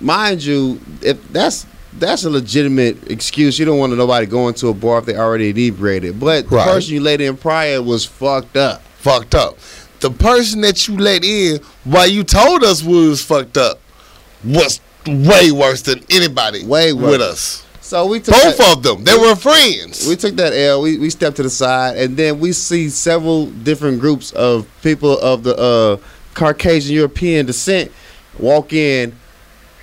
mind you, if that's that's a legitimate excuse. You don't want nobody going to a bar if they already inebriated. But the Right. person you let in prior was fucked up. fucked up. The person that you let in while you told us we was fucked up was way worse than anybody Way worse. with us. So we took Both that, of them. They were friends. we took that L. We we stepped to the side, and then we see several different groups of people of the uh, Caucasian European descent walk in,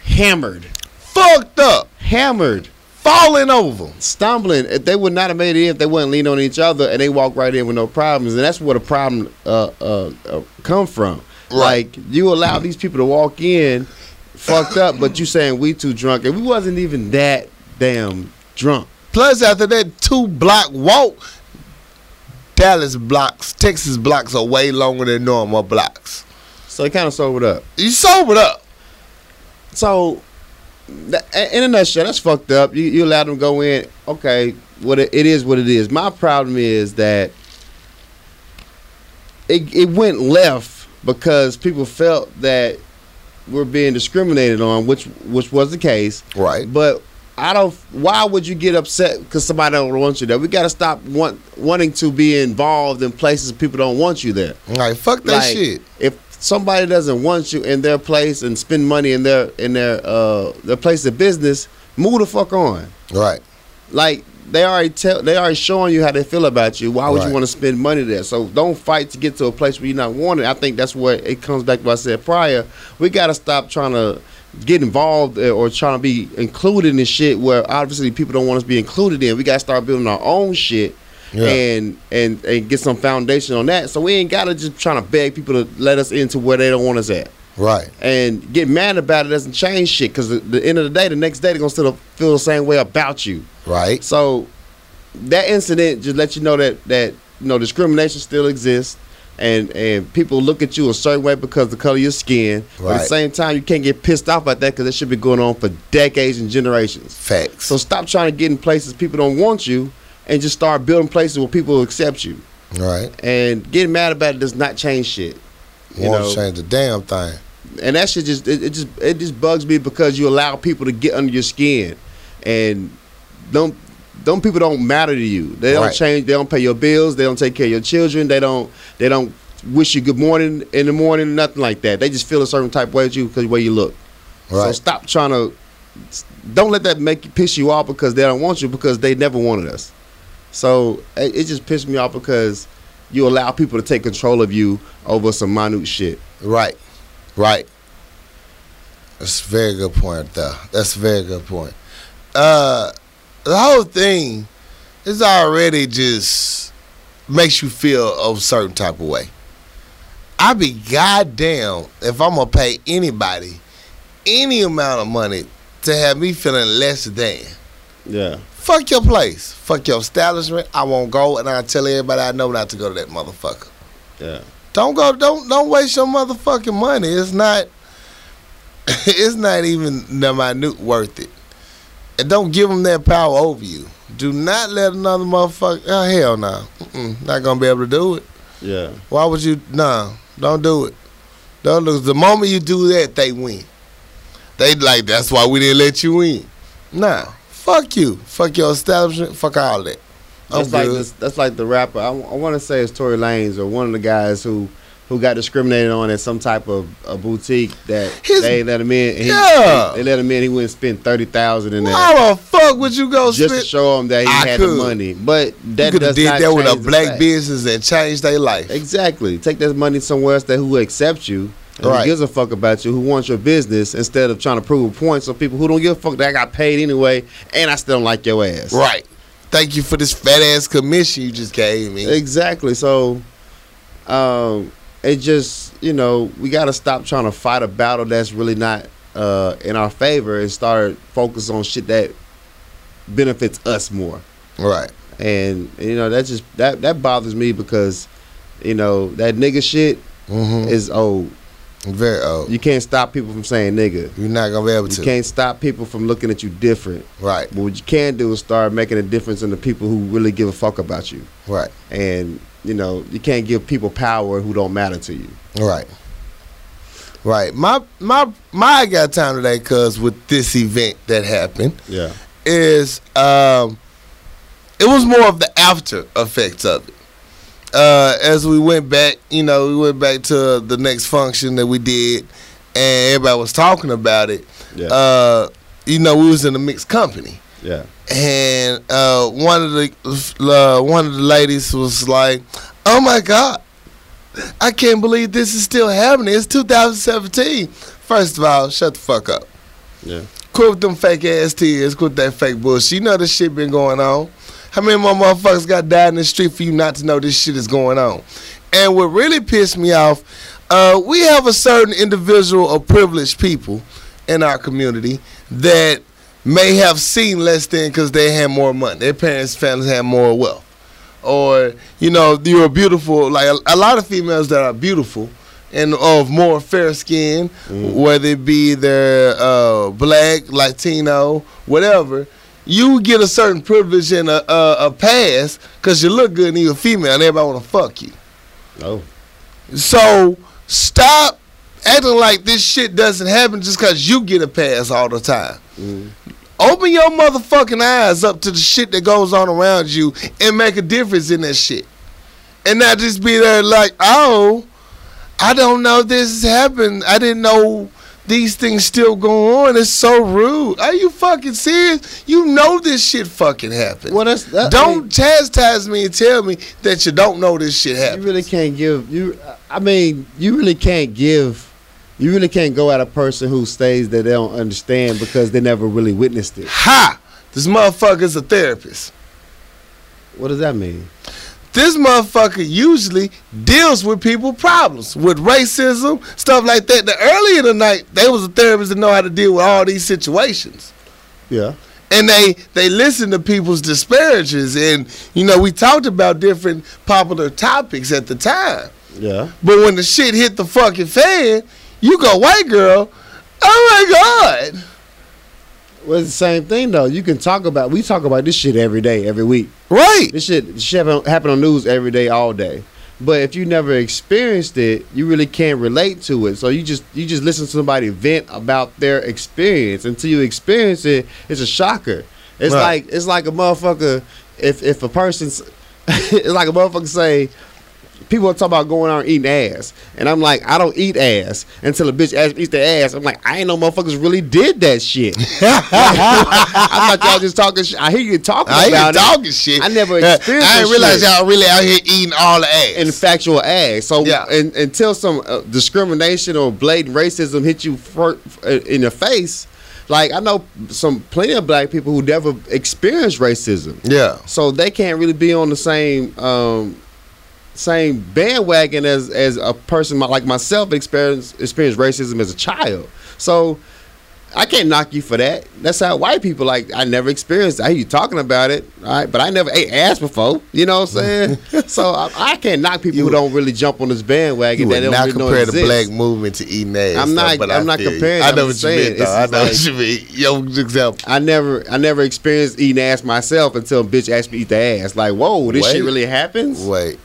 hammered, fucked up. hammered, Falling over. stumbling. If They would not have made it in if they wouldn't lean on each other, and they walk right in with no problems. And that's where the problem uh, uh, uh, come from. Right. Like you allow these people to walk in, fucked up, but you saying we too drunk, and we wasn't even that damn drunk. Plus, after that two block walk, Dallas blocks, Texas blocks are way longer than normal blocks. So he kind of sobered up. He sobered up. So, in a nutshell, that's fucked up. You, you allowed them to go in. Okay, what it, it is what it is. My problem is that it it went left because people felt that we're being discriminated on, which which was the case. Right. But I don't. Why would you get upset because somebody don't want you there? We got to stop want, wanting to be involved in places people don't want you there. Like fuck that Like, shit. If somebody doesn't want you in their place and spend money in their in their uh their place of business, move the fuck on. Right. Like they already tell they already showing you how they feel about you. Why would Right. you want to spend money there? So don't fight to get to a place where you're not wanted. I think that's what it comes back to what I said prior. We got to stop trying to get involved uh, or trying to be included in shit where obviously people don't want us to be included in. We got to start building our own shit. Yeah. And, and and get some foundation on that, so we ain't gotta just trying to beg people to let us into where they don't want us at Right. and get mad about it doesn't change shit because at the end of the day, the next day they're gonna still feel the same way about you. Right. So that incident just let you know that that you know discrimination still exists, and and people look at you a certain way because of the color of your skin. But at the same time, you can't get pissed off at that because it should be going on for decades and generations. Facts. So stop trying to get in places people don't want you, and just start building places where people will accept you. right. And getting mad about it does not change shit. You Won't know, change the damn thing. and that shit just it, it just it just bugs me because you allow people to get under your skin, and don't them people don't matter to you. They don't Right. change. They don't pay your bills. They don't take care of your children. They don't they don't wish you good morning in the morning. Nothing like that. They just feel a certain type of way at you because the way you look. Right. So stop trying to. Don't let that make you piss you off because they don't want you because they never wanted us. So it, it just pissed me off because you allow people to take control of you over some minute shit. Right. Right. That's a very good point though. That's a very good point. Uh the whole thing is already just makes you feel a certain type of way. I be goddamn if I'm gonna pay anybody any amount of money to have me feeling less than. Yeah. Fuck your place. Fuck your establishment. I won't go and I tell everybody I know not to go to that motherfucker. Yeah. Don't go. Don't don't waste your motherfucking money. It's not. It's not even the minute worth it. And don't give them that power over you. Do not let another motherfucker. Oh hell no. Mm-mm, not gonna be able to do it. Yeah. Why would you? No, don't do it. Don't lose. The moment you do that, they win. They like that's why we didn't let you in. Nah, fuck you. Fuck your establishment. Fuck all that. I'm That's like this, that's like the rapper. I, want to say it's Tory Lanez or one of the guys who who got discriminated on at some type of a boutique that His- they let him in. he- Yeah. they, they let him in. He went and spent thirty thousand in there How the fuck would you go just spend? to show him that he I had could. the money. But that could have does did not that with a black business and changed their life. Exactly. Take that money somewhere else that who accepts you. And Right. Who gives a fuck about you? Who wants your business instead of trying to prove a point? So people who don't give a fuck that I got paid anyway, and I still don't like your ass. Right. Thank you for this fat ass commission you just gave me. Exactly. So, um, it just you know we got to stop trying to fight a battle that's really not uh, in our favor and start focus on shit that benefits us more. Right. And you know that just that that bothers me because you know that nigga shit Mm-hmm. is old. Very old. You can't stop people from saying nigga. You're not gonna be able to. You can't stop people from looking at you different. Right. But what you can do is start making a difference in the people who really give a fuck about you. Right. And you know you can't give people power who don't matter to you. Right. Right. My my my I got time today cause with this event that happened Yeah. is um it was more of the after effects of it. Uh as we went back, you know, we went back to the next function that we did and everybody was talking about it. Yeah. Uh you know, we was in a mixed company. yeah. and uh, one of the uh, one of the ladies was like, "Oh my God, I can't believe this is still happening. It's 2017." First of all, shut the fuck up. Yeah. Quit with them fake ass tears. Quit that fake bullshit. You know this shit been going on. How many more motherfuckers got died in the street for you not to know this shit is going on? And what really pissed me off, uh, we have a certain individual or privileged people in our community that may have seen less than because they had more money. Their parents' families had more wealth. Or, you know, you're beautiful, like a, a lot of females that are beautiful and of more fair skin, whether it be they're uh, black, Latino, whatever, you get a certain privilege and a, a, a pass because you look good and you're a female and everybody want to fuck you. Oh, So stop acting like this shit doesn't happen just because you get a pass all the time. mm. Open your motherfucking eyes up to the shit that goes on around you and make a difference in that shit. And not just be there like, oh, I don't know this has happened. I didn't know these things still go on. It's so rude. Are you fucking serious? You know this shit fucking happened. well, that's that, don't mean, chastise me and tell me that you don't know this shit happened. you really can't give you. I mean, you really can't give. You really can't go at a person who states that they don't understand because they never really witnessed it. Ha! This motherfucker's a therapist. What does that mean? This motherfucker usually deals with people problems with racism stuff like that. The earlier in the night they was a therapist that know how to deal with all these situations. Yeah. and they they listen to people's disparages. And you know we talked about different popular topics at the time. Yeah. but when the shit hit the fucking fan you go white girl. Oh my god Well, it's the same thing though. You can talk about. We talk about this shit every day, every week. right This shit, this shit happen, happen on news every day, all day. But if you never experienced it, you really can't relate to it. So you just you just listen to somebody vent about their experience until you experience it. It's a shocker. It's Right. like it's like a motherfucker. If if a person's it's like a motherfucker say. People talk about going out and eating ass, and I'm like, I don't eat ass until a bitch ass eats the ass. I'm like, I ain't know motherfuckers really did that shit. I thought y'all just talking. shit. I hear you talking I it. talking shit. I never experienced I didn't realize shit. y'all really out here eating all the ass. in factual ass. So Yeah. and, until some uh, discrimination or blatant racism hit you for, uh, in the face, like I know some plenty of black people who never experienced racism, yeah. so they can't really be on the same um, same bandwagon as as a person like myself experienced experienced racism as a child. So. I can't knock you for that. That's how white people like. I never experienced. I hear you talking about it, right? But I never ate ass before. You know what I'm saying? so I, I can't knock people You who don't really jump on this bandwagon. You that would not compare the black movement to eating ass. I'm not- I'm I not comparing, I I'm know what just you saying, meant, though. I know like- what you mean. Yo, example. I never, I never experienced eating ass myself until a bitch asked me to eat the ass. Like, whoa, this Wait. shit really happens? Wait,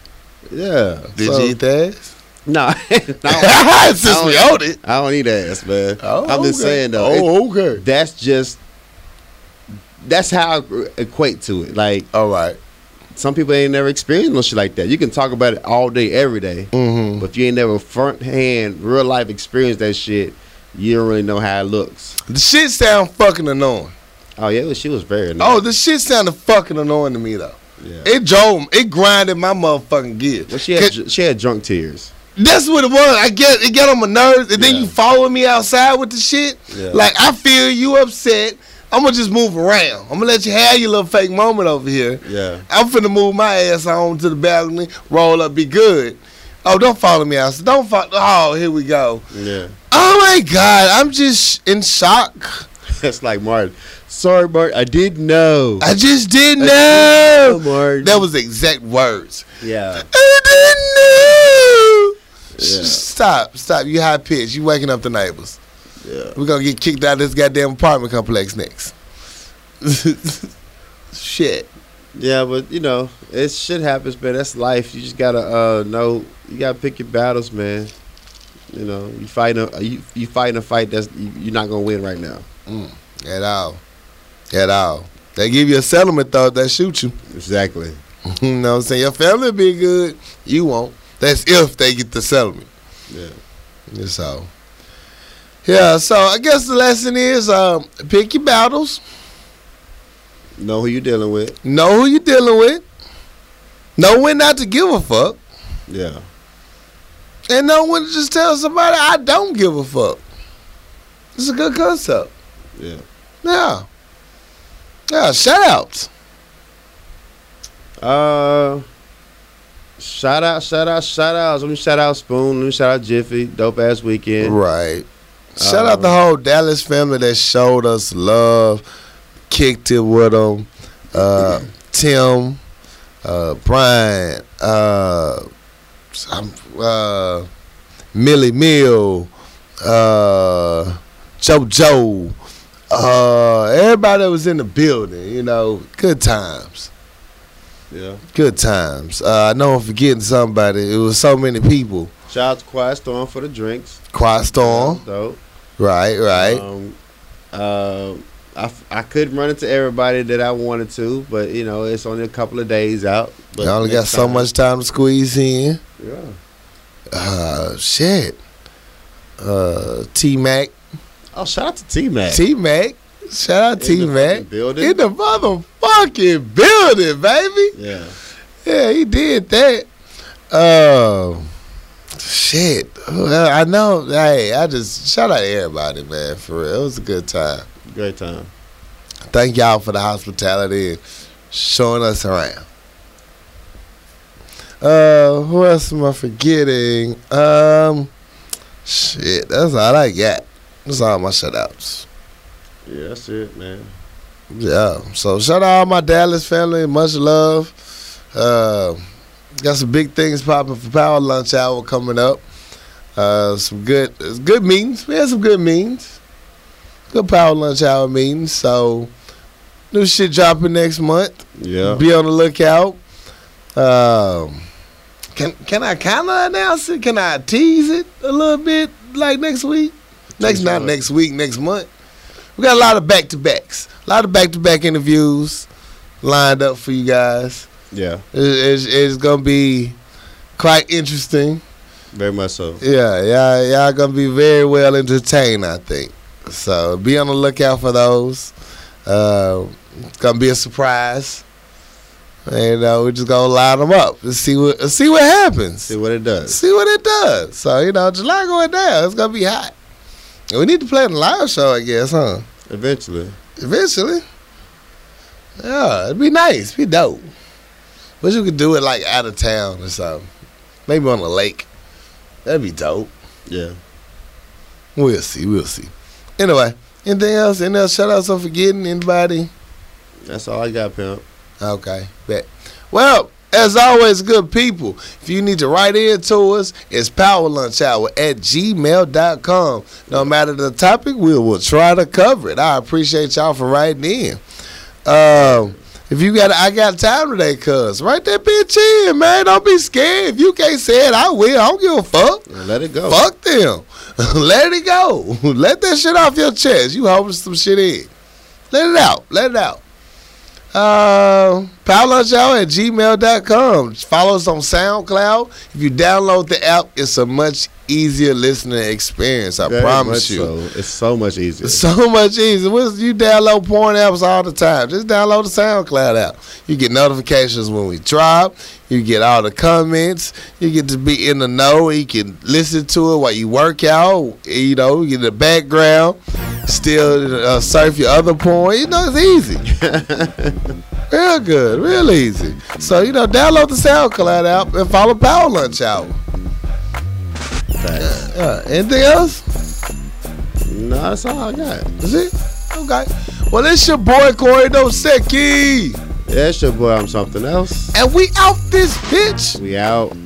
Yeah. did So- you eat the ass? No, no. Since we own it. I don't eat ass, man. Oh, I'm just okay. saying though. it- Oh, okay. that's just that's how I equate to it. Like All right. some people ain't never experienced no shit like that. You can talk about it all day, every day, Mm-hmm. but if you ain't never front hand, real life experience that shit, you don't really know how it looks. The shit sound fucking annoying. Oh yeah, she was very. Annoying. Oh, the shit sounded fucking annoying to me though. Yeah. It drove, it grinded my motherfucking gears. well, she had she had drunk tears. That's what it was. I get it got on my nerves, and then you follow me outside with the shit. Yeah. Like I feel you upset. I'm gonna just move around. I'm gonna let you have your little fake moment over here. Yeah. I'm finna move my ass on to the balcony, roll up, be good. Oh, don't follow me outside. Don't follow. Oh, here we go. Yeah. Oh my God, I'm just in shock. That's like Martin. Sorry, Martin. I didn't know. I just didn't Oh, know. Martin. That was the exact words. yeah. I didn't know. Yeah. Stop, stop. You high pitched. You waking up the neighbors. Yeah. We're gonna get kicked out of this goddamn apartment complex next. Shit. Yeah, but you know, it shit happens, man. That's life. You just gotta uh know. You gotta pick your battles, man. You know, you fighting a you, you fighting a fight that's you, you're not gonna win right now. At all. At all. They give you a settlement though, that shoot you. Exactly. you know what I'm saying? Your family be good. You won't. That's if they get the settlement. Yeah. So Yeah, so I guess the lesson is um, pick your battles. Know who you're dealing with. Know who you're dealing with. Know when not to give a fuck. Yeah. And know when to just tell somebody I don't give a fuck. It's a good concept. Yeah. Yeah. Yeah, shout outs. Uh. Shout out, shout out, shout outs. Let me shout out Spoon. Let me shout out Jiffy. Dope ass weekend. Right. Shout out Um, the whole Dallas family that showed us love, kicked it with them. Uh, Tim, uh, Brian, uh, uh, Millie Mill, uh, JoJo, Uh, everybody that was in the building, you know, good times. Yeah. Good times. Uh, I know I'm forgetting somebody. It was so many people. Shout out to Quiet Storm for the drinks. Quiet Storm. Dope. Right, right. Um, uh, I, f- I couldn't run into everybody that I wanted to, but you know it's only a couple of days out. But you only got so time- much time to squeeze in. Yeah. Uh, shit. Uh, T Mac. Oh, shout out to T Mac. T Mac. Shout out T Mac. building. In the motherfucking building, baby. Yeah. Yeah, he did that. Uh, shit. I know. Hey, I just shout out to everybody, man. For real, it was a good time. Great time. Thank y'all for the hospitality and showing us around. Uh, who else am I forgetting? Um, shit, that's all I got. That's all my shout outs. Yeah, that's it, man. Yeah. So shout out all my Dallas family. Much love. Uh, got some big things popping for Power Lunch Hour coming up. Uh, some good, good meetings. We had some good meetings. Good Power Lunch Hour meetings. So new shit dropping next month. Yeah. Be on the lookout. Um, can can I kind of announce it? Can I tease it a little bit like next week? Next not next week, next month. We got a lot of back to backs, a lot of back to back interviews lined up for you guys. Yeah. It- It's, it's gonna be quite interesting. Very much so. Yeah, y'all, y'all gonna be very well entertained, I think. So be on the lookout for those. Uh, it's gonna be a surprise, and uh, we're just gonna line them up and see what see what happens. See what it does. See what it does. So you know, July going down, it's gonna be hot. We need to play the live show, I guess, huh? Eventually. Eventually. Yeah, it'd be nice, It'd be dope. Wish we could do it like out of town or something. Maybe on the lake. That'd be dope. Yeah. We'll see. We'll see. Anyway, anything else? Anything else? Shout outs I'm forgetting? Anybody? That's all I got, pimp. Okay, bet. Well, as always, good people, if you need to write in to us, it's powerlunchhour at gmail.com. No matter the topic, we will try to cover it. I appreciate y'all for writing in. Um, if you got, I got time today, cuz write that bitch in, man. Don't be scared. If you can't say it, I will. I don't give a fuck. Let it go. Fuck them. Let it go. Let that shit off your chest. You holding some shit in. Let it out. Let it out. Uh, PowerLunchHour at gmail.com. Follow us on SoundCloud. If you download the app, it's a much easier listening experience. I Very promise you. So. It's so much easier. So much easier. You download porn apps all the time. Just download the SoundCloud app. You get notifications when we drop. You get all the comments. You get to be in the know. You can listen to it while you work out. You know, you get the background. Still uh, surf your other porn. You know, it's easy. real good. Real easy. So, you know, download the SoundCloud app and follow Power Lunch Hour. Facts. Uh, anything else? No, that's all I got. Is it? Okay. Well, it's your boy Corey Dosecki. Yeah, it's your boy. I'm something else. And we out this bitch. We out.